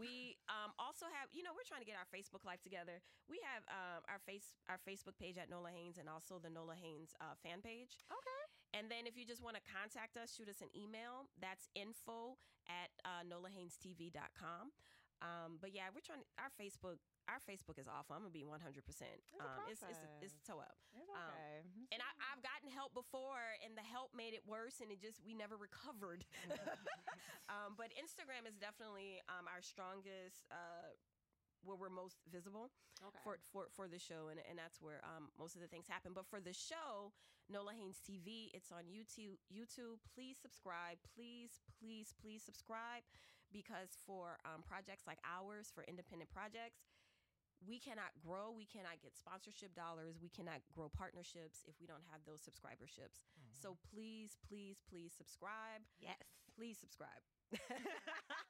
we um, also have, you know, we're trying to get our Facebook live together. We have um, our face our Facebook page at Nola Haynes and also the Nola Haynes uh, fan page. Okay. And then if you just want to contact us, shoot us an email. That's info at uh, nolahaynes.tv.com. Um, but yeah, we're trying our Facebook. Our Facebook is awful. I'm gonna be 100. percent um, It's it's it's toe up. It's Um, okay. and I, I've gotten help before, and the help made it worse, and it just we never recovered. um, but Instagram is definitely um, our strongest. Uh, where we're most visible Okay. for, for for the show, and, and that's where um, most of the things happen. But for the show, Nola Haynes TV, it's on YouTube. YouTube, please subscribe. Please, please, please subscribe, because for um, projects like ours, for independent projects, we cannot grow, we cannot get sponsorship dollars, we cannot grow partnerships if we don't have those subscriberships. Mm-hmm. So please, please, please subscribe. Yes. Please subscribe.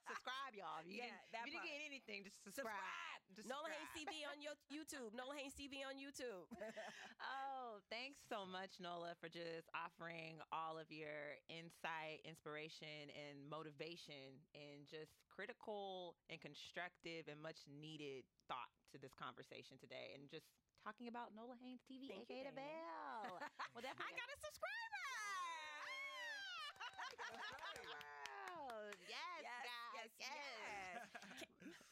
subscribe, y'all. If you Yeah, didn't, that if you didn't get anything, just subscribe. Just Nola Haynes subscribe. TV on your YouTube. Nola Haynes TV on YouTube. Oh, thanks so much, Nola, for just offering all of your insight, inspiration, and motivation, and just critical and constructive and much needed thought to this conversation today, and just talking about Nola Haynes TV, Thank aka the Bell. Well, definitely. I got a subscriber. Yes, Yes, guys, yes, yes. yes. Can,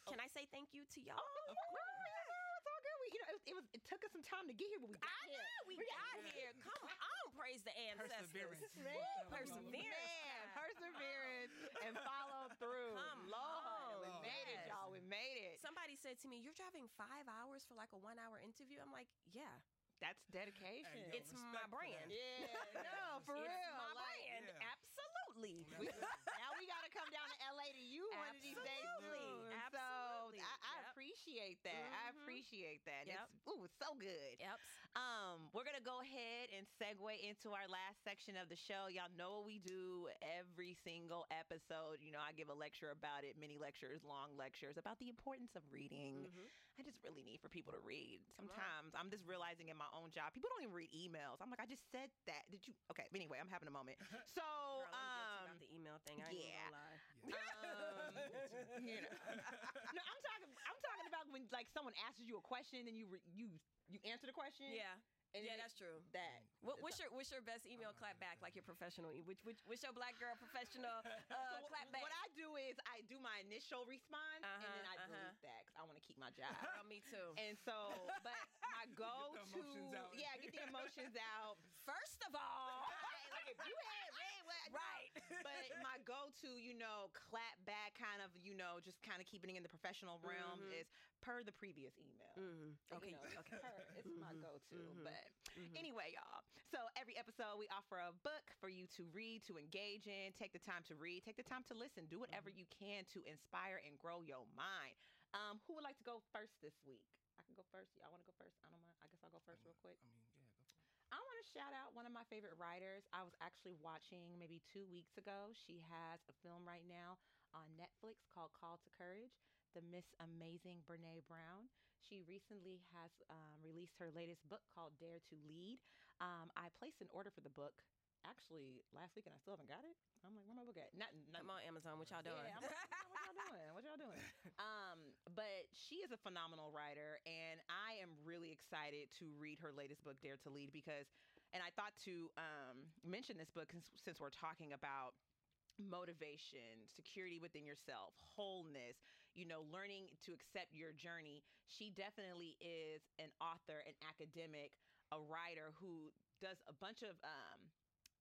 can I say thank you to y'all? Oh, no, it's all good. We, you know, it, it was. It took us some time to get here, but we got I here. know we got here. Come on, praise the ancestors. Perseverance. Woo, Perseverance. Man, perseverance and follow through. Come Lord, on. We made it, y'all. We made it. Somebody said to me, "You're driving five hours for like a one-hour interview." I'm like, "Yeah, That's dedication. Hey, yo, it's my brand. yeah, no, for It's real. my like, brand. Yeah. Absolutely." we- now we got to come down to LA to you one of these days. Absolutely. Absolutely. So I, I Yep. appreciate that. Mhm. I appreciate that. Yep. It's, ooh, it's so good. Yep. Um, we're gonna go ahead and segue into our last section of the show. Y'all know what we do every single episode. You know, I give a lecture about it, mini lectures, long lectures about the importance of reading. I just really need for people to read. Sometimes I'm just realizing in my own job, people don't even read emails. I'm like, I just said that. Did you? Okay. Anyway, I'm having a moment. So, Girl, um, about the email thing. I yeah. gonna um, you know. no, I'm. I'm talking about when like someone asks you a question and you re, you you answer the question. Yeah. And yeah, that's true. That. What, what's your what's your best email clap back like your professional? Which, which what's your black girl professional uh, So clap back? What I do is I do my initial response and then I Uh-huh, delete uh-huh. that because I want to keep my job. Girl, me too. And so, but my go the to out. yeah, get the emotions out. First of all, like if you what Right. but my go to, you know, clap back kind of, you know, just kind of keeping it in the professional realm is per the previous email. Mm-hmm. Okay, You know, okay. Mm-hmm. per, it's my go to. But anyway, y'all. So every episode we offer a book for you to read, to engage in, take the time to read, take the time to listen, do whatever Mm-hmm. you can to inspire and grow your mind. Um, who would like to go first this week? I can go first. Y'all want to go first? I don't mind. I guess I'll go first real quick. I mean, yeah, go for it. I want to shout out one of my favorite writers. I was actually watching maybe two weeks ago. She has a film right now on Netflix called Call to Courage. The Miss Amazing Brene Brown. She recently has um, released her latest book called Dare to Lead. Um, I placed an order for the book actually last week and I still haven't got it. I'm like, where my book at? Not, not I'm on Amazon. What y'all doing? yeah, like, what y'all doing? What y'all doing? Um, but she is a phenomenal writer, and I am really excited to read her latest book, Dare to Lead, because, and I thought to um, mention this book since, since we're talking about motivation, security within yourself, wholeness, you know, learning to accept your journey. She definitely is an author, an academic, a writer who does a bunch of um,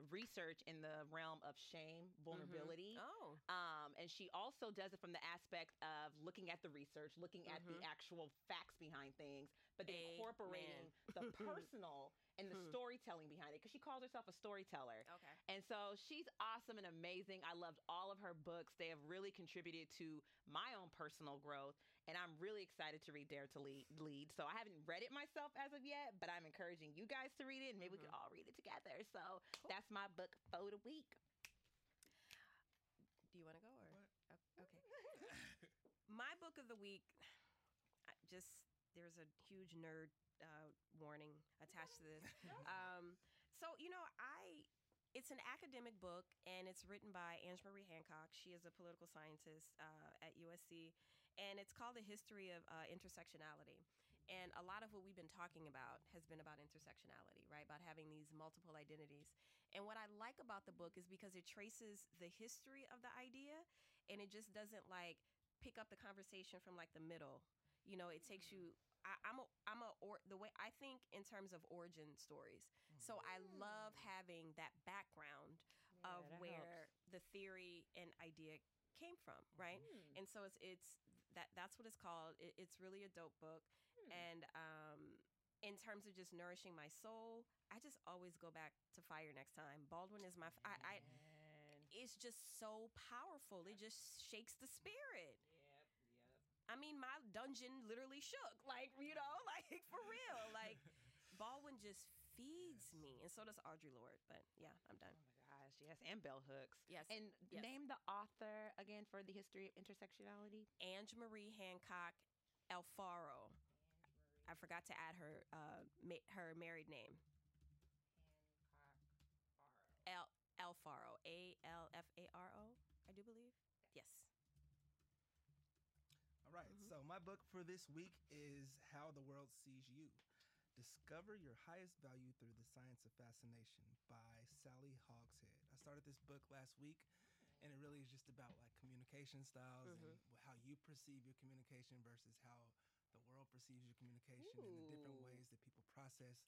research in the realm of shame, vulnerability. Oh. Um, and she also does it from the aspect of looking at the research, looking at the actual facts behind things, but Amen. incorporating the personal and the hmm. storytelling behind it because she calls herself a storyteller. Okay. And so she's awesome and amazing. I loved all of her books. They have really contributed to my own personal growth. And I'm really excited to read Dare to Lead. lead. So I haven't read it myself as of yet, but I'm encouraging you guys to read it and maybe we could mm-hmm. all read it together. So that's my book for the week. Do you want to go or? What? Okay. My book of the week, just there's a huge nerd uh, warning attached to this. Um, so you know, I it's an academic book and it's written by Ange Marie Hancock. She is a political scientist uh, at USC, and it's called The History of uh, Intersectionality. And a lot of what we've been talking about has been about intersectionality, right? About having these multiple identities. And what I like about the book is because it traces the history of the idea and it just doesn't like pick up the conversation from like the middle. You know, it takes mm-hmm. you I, I'm a I'm a or the way I think in terms of origin stories. So I love mm. having that background of that where helps. the theory and idea came from, right? Mm-hmm. And so it's it's that that's what it's called. It, it's really a dope book, hmm. and um, in terms of just nourishing my soul, I just always go back to Fire next time. Baldwin is my f- I, it's just so powerful. It just shakes the spirit. I mean, my dungeon literally shook. Like, you know, like for real. Like, Baldwin just feeds me. And so does Audre Lorde. But yeah, I'm done. Oh my gosh, yes, and bell hooks. Yes, And yes. name the author again for the history of intersectionality. Ange Marie Hancock Alfaro. I forgot to add her uh, ma- her married name. Al Alfaro. A L F A R O, I do believe. Yes. All right, So my book for this week is How the World Sees You. Discover your highest value through the science of fascination by Sally Hogshead. I started this book last week, and it really is just about like communication styles and how you perceive your communication versus how the world perceives your communication and the different ways that people process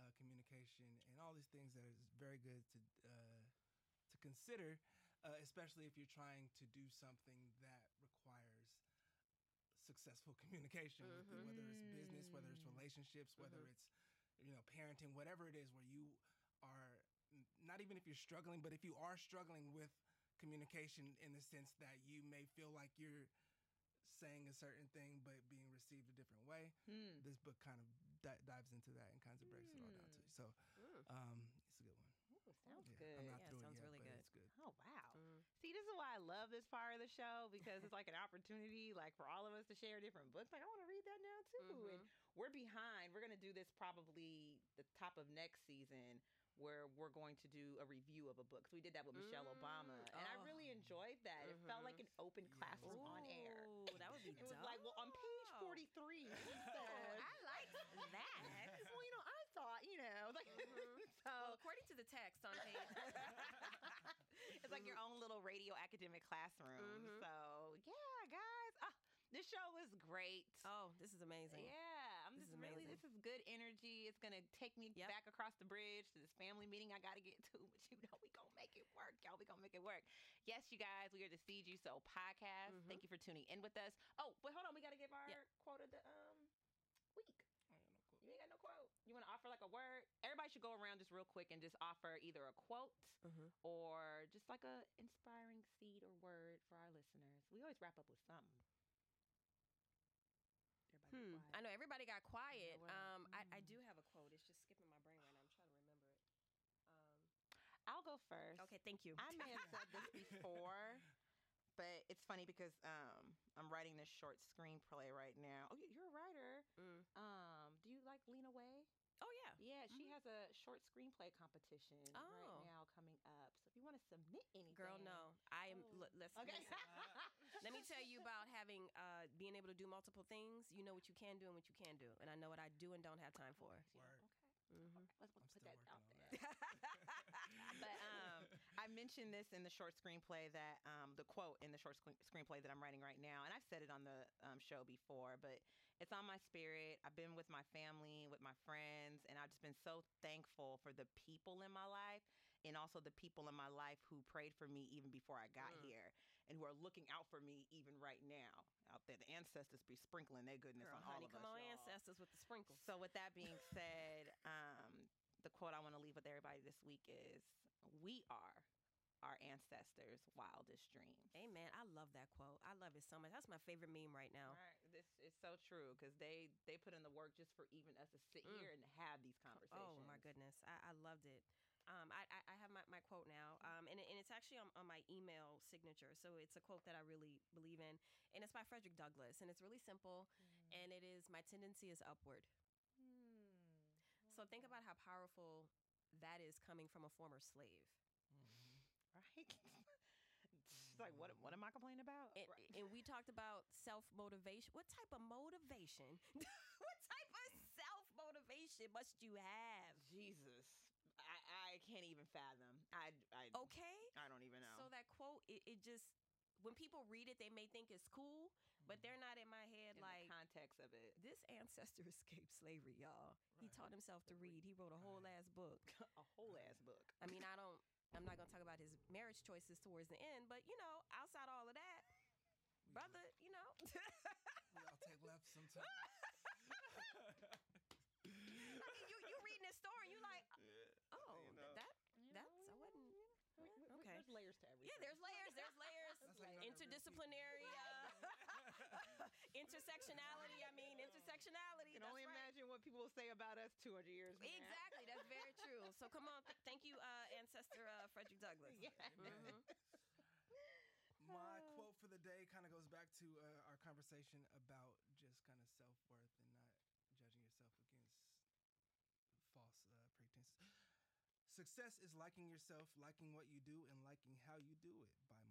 uh, communication and all these things that is very good to uh, to consider, uh, especially if you're trying to do something that successful communication, with- mm-hmm. whether it's business, whether it's mm-hmm. relationships, whether mm-hmm. it's you know parenting, whatever it is, where you are not even if you're struggling, but if you are struggling with communication in the sense that you may feel like you're saying a certain thing but being received a different way. Hmm. This book kind of di- dives into that and kind of breaks it all down to you. So um, it's a good one. Ooh, sounds Yeah, good. Yeah, sounds yet, really good. Good. Oh wow! Mm-hmm. See, this is why I love this part of the show because it's like an opportunity, like for all of us to share different books. Like I want to read that now too, and mm-hmm. we're behind. We're gonna do this probably the top of next season. Where we're going to do a review of a book. 'Cause we did that with Michelle Obama, and I really mm. oh. enjoyed that. It felt like an mm-hmm. open classroom on air. Ooh, that would be It was like, well, on page 43, he said, I like that. well, you know, I thought, you know, like, Well, so according to the text on page, it's like your own little radio academic classroom. Mm-hmm. So, yeah, guys, ah, this show was great. oh, this is amazing. Yeah, I'm This just is really. This is good energy. It's gonna take me Yep. back across the bridge to this family meeting I gotta get to. But you know, we gonna make it work, y'all. We gonna make it work. Yes, you guys. We are the Seed You Sow podcast. Thank you for tuning in with us. Oh, but hold on, we gotta give our Mm-hmm. Quote of the um week. Quote. You want to offer like a word? Everybody should go around just real quick and just offer either a quote Mm-hmm. or just like a inspiring seed or word for our listeners. We always wrap up with something. Hmm. I know everybody got quiet. what? Um, I, I do have a quote. It's just skipping my brain right now. I'm trying to remember it. Um, I'll go first. okay, thank you. I may have said this before, but it's funny because um, I'm writing this short screenplay right now. Oh, you- you're a writer. Mm. Um, do you like Lena Waithe? Oh yeah. Yeah, she has a short screenplay competition Mm-hmm. Oh. right now coming up. So if you want to submit anything, Girl, no. I am. Oh. l- listen, Okay. listen. Let me tell you about having uh, being able to do multiple things. You know what you can do and what you can do, and I know what I do and don't have time for. Word. Okay. Okay, Let's, let's I'm put still that out there. that. I mentioned this in the short screenplay that um, the quote in the short screen- screenplay that I'm writing right now, and I've said it on the um, show before, but it's on my spirit. I've been with my family, with my friends, and I've just been so thankful for the people in my life and also the people in my life who prayed for me even before I got Mm. here and who are looking out for me even right now out there. The ancestors be sprinkling their goodness Girl, on all of come us. on, y'all. ancestors with the sprinkles. So with that being said, um, the quote I want to leave with everybody this week is we are our ancestors' wildest dreams. Amen. I love that quote. I love it so much. That's my favorite meme right now. Right. This is so true because they they put in the work just for even us to sit here and have these conversations. Mm. Oh my goodness, I, I loved it. Um, I, I, I have my, my quote now, um, and, and it's actually on, on my email signature. So it's a quote that I really believe in, and it's by Frederick Douglass, and it's really simple, and it is my tendency is upward. So think about how powerful that is coming from a former slave. Mm-hmm. Right. it's like what what mm-hmm. am I complaining about? And, Right. and we talked about self motivation. What type of motivation? what type of self motivation must you have? Jesus, I, I can't even fathom. I I Okay. I don't even know. So that quote, it, it just when people read it, they may think it's cool, but mm-hmm. they're not in my head in like the context of it, this ancestor escaped slavery, y'all. He taught himself to read. He wrote a whole ass book. a whole uh, ass book. I mean, I don't. I'm not gonna talk about his marriage choices towards the end, but you know, outside all of that, brother, you know, We all take left sometimes. I mean, you you reading this story, and you like, oh, you know. that that's I wasn't. Okay. There's layers to everything. Yeah, there's layers. There's layers. That's how you know they're real Interdisciplinary, uh, intersectionality. I mean, intersectionality. I can that's only right. imagine what people will say about us 200 years from now. Exactly. That's very true. So come on. Th- thank you, uh, ancestor uh, Frederick Douglass. Yeah. Amen. My quote for the day kind of goes back to uh, our conversation about just kind of self worth and not judging yourself against false uh, pretenses. Success is liking yourself, liking what you do, and liking how you do it by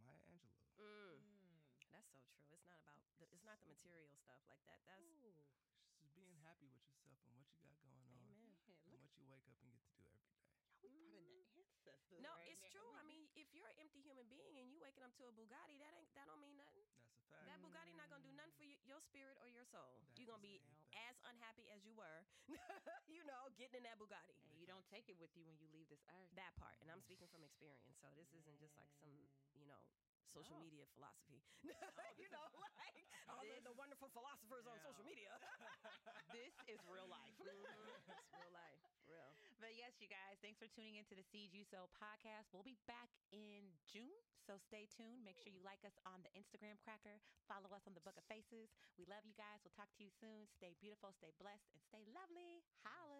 Maya Angelou. Mm. That's so true. It's not about. The, it's not the material stuff like that. That's Just being happy with yourself and what you got going on. Amen. Yeah, And look, what you wake up and get to do every day. we brought in the mm. ancestors. no. right It's now. true. I mean, if you're an empty human being and you waking up to a Bugatti, that ain't that don't mean nothing. That's a fact. That Bugatti not gonna do nothing for mm. you, your spirit or your soul. That You're gonna be as unhappy as you were, you know, getting in that Bugatti. and you don't take it with you when you leave this earth. That part, and I'm speaking from experience, so this isn't just like some, you know, social No. media philosophy. Oh, you know, like all the, the wonderful philosophers on social media. this is real life. Mm-hmm. it's real life, real. But yes, you guys, thanks for tuning into the Seed You Sow podcast. We'll be back in June, so stay tuned. Make sure you like us on the Instagram cracker. Follow us on the Book of Faces. We love you guys. We'll talk to you soon. Stay beautiful, stay blessed, and stay lovely. Holla.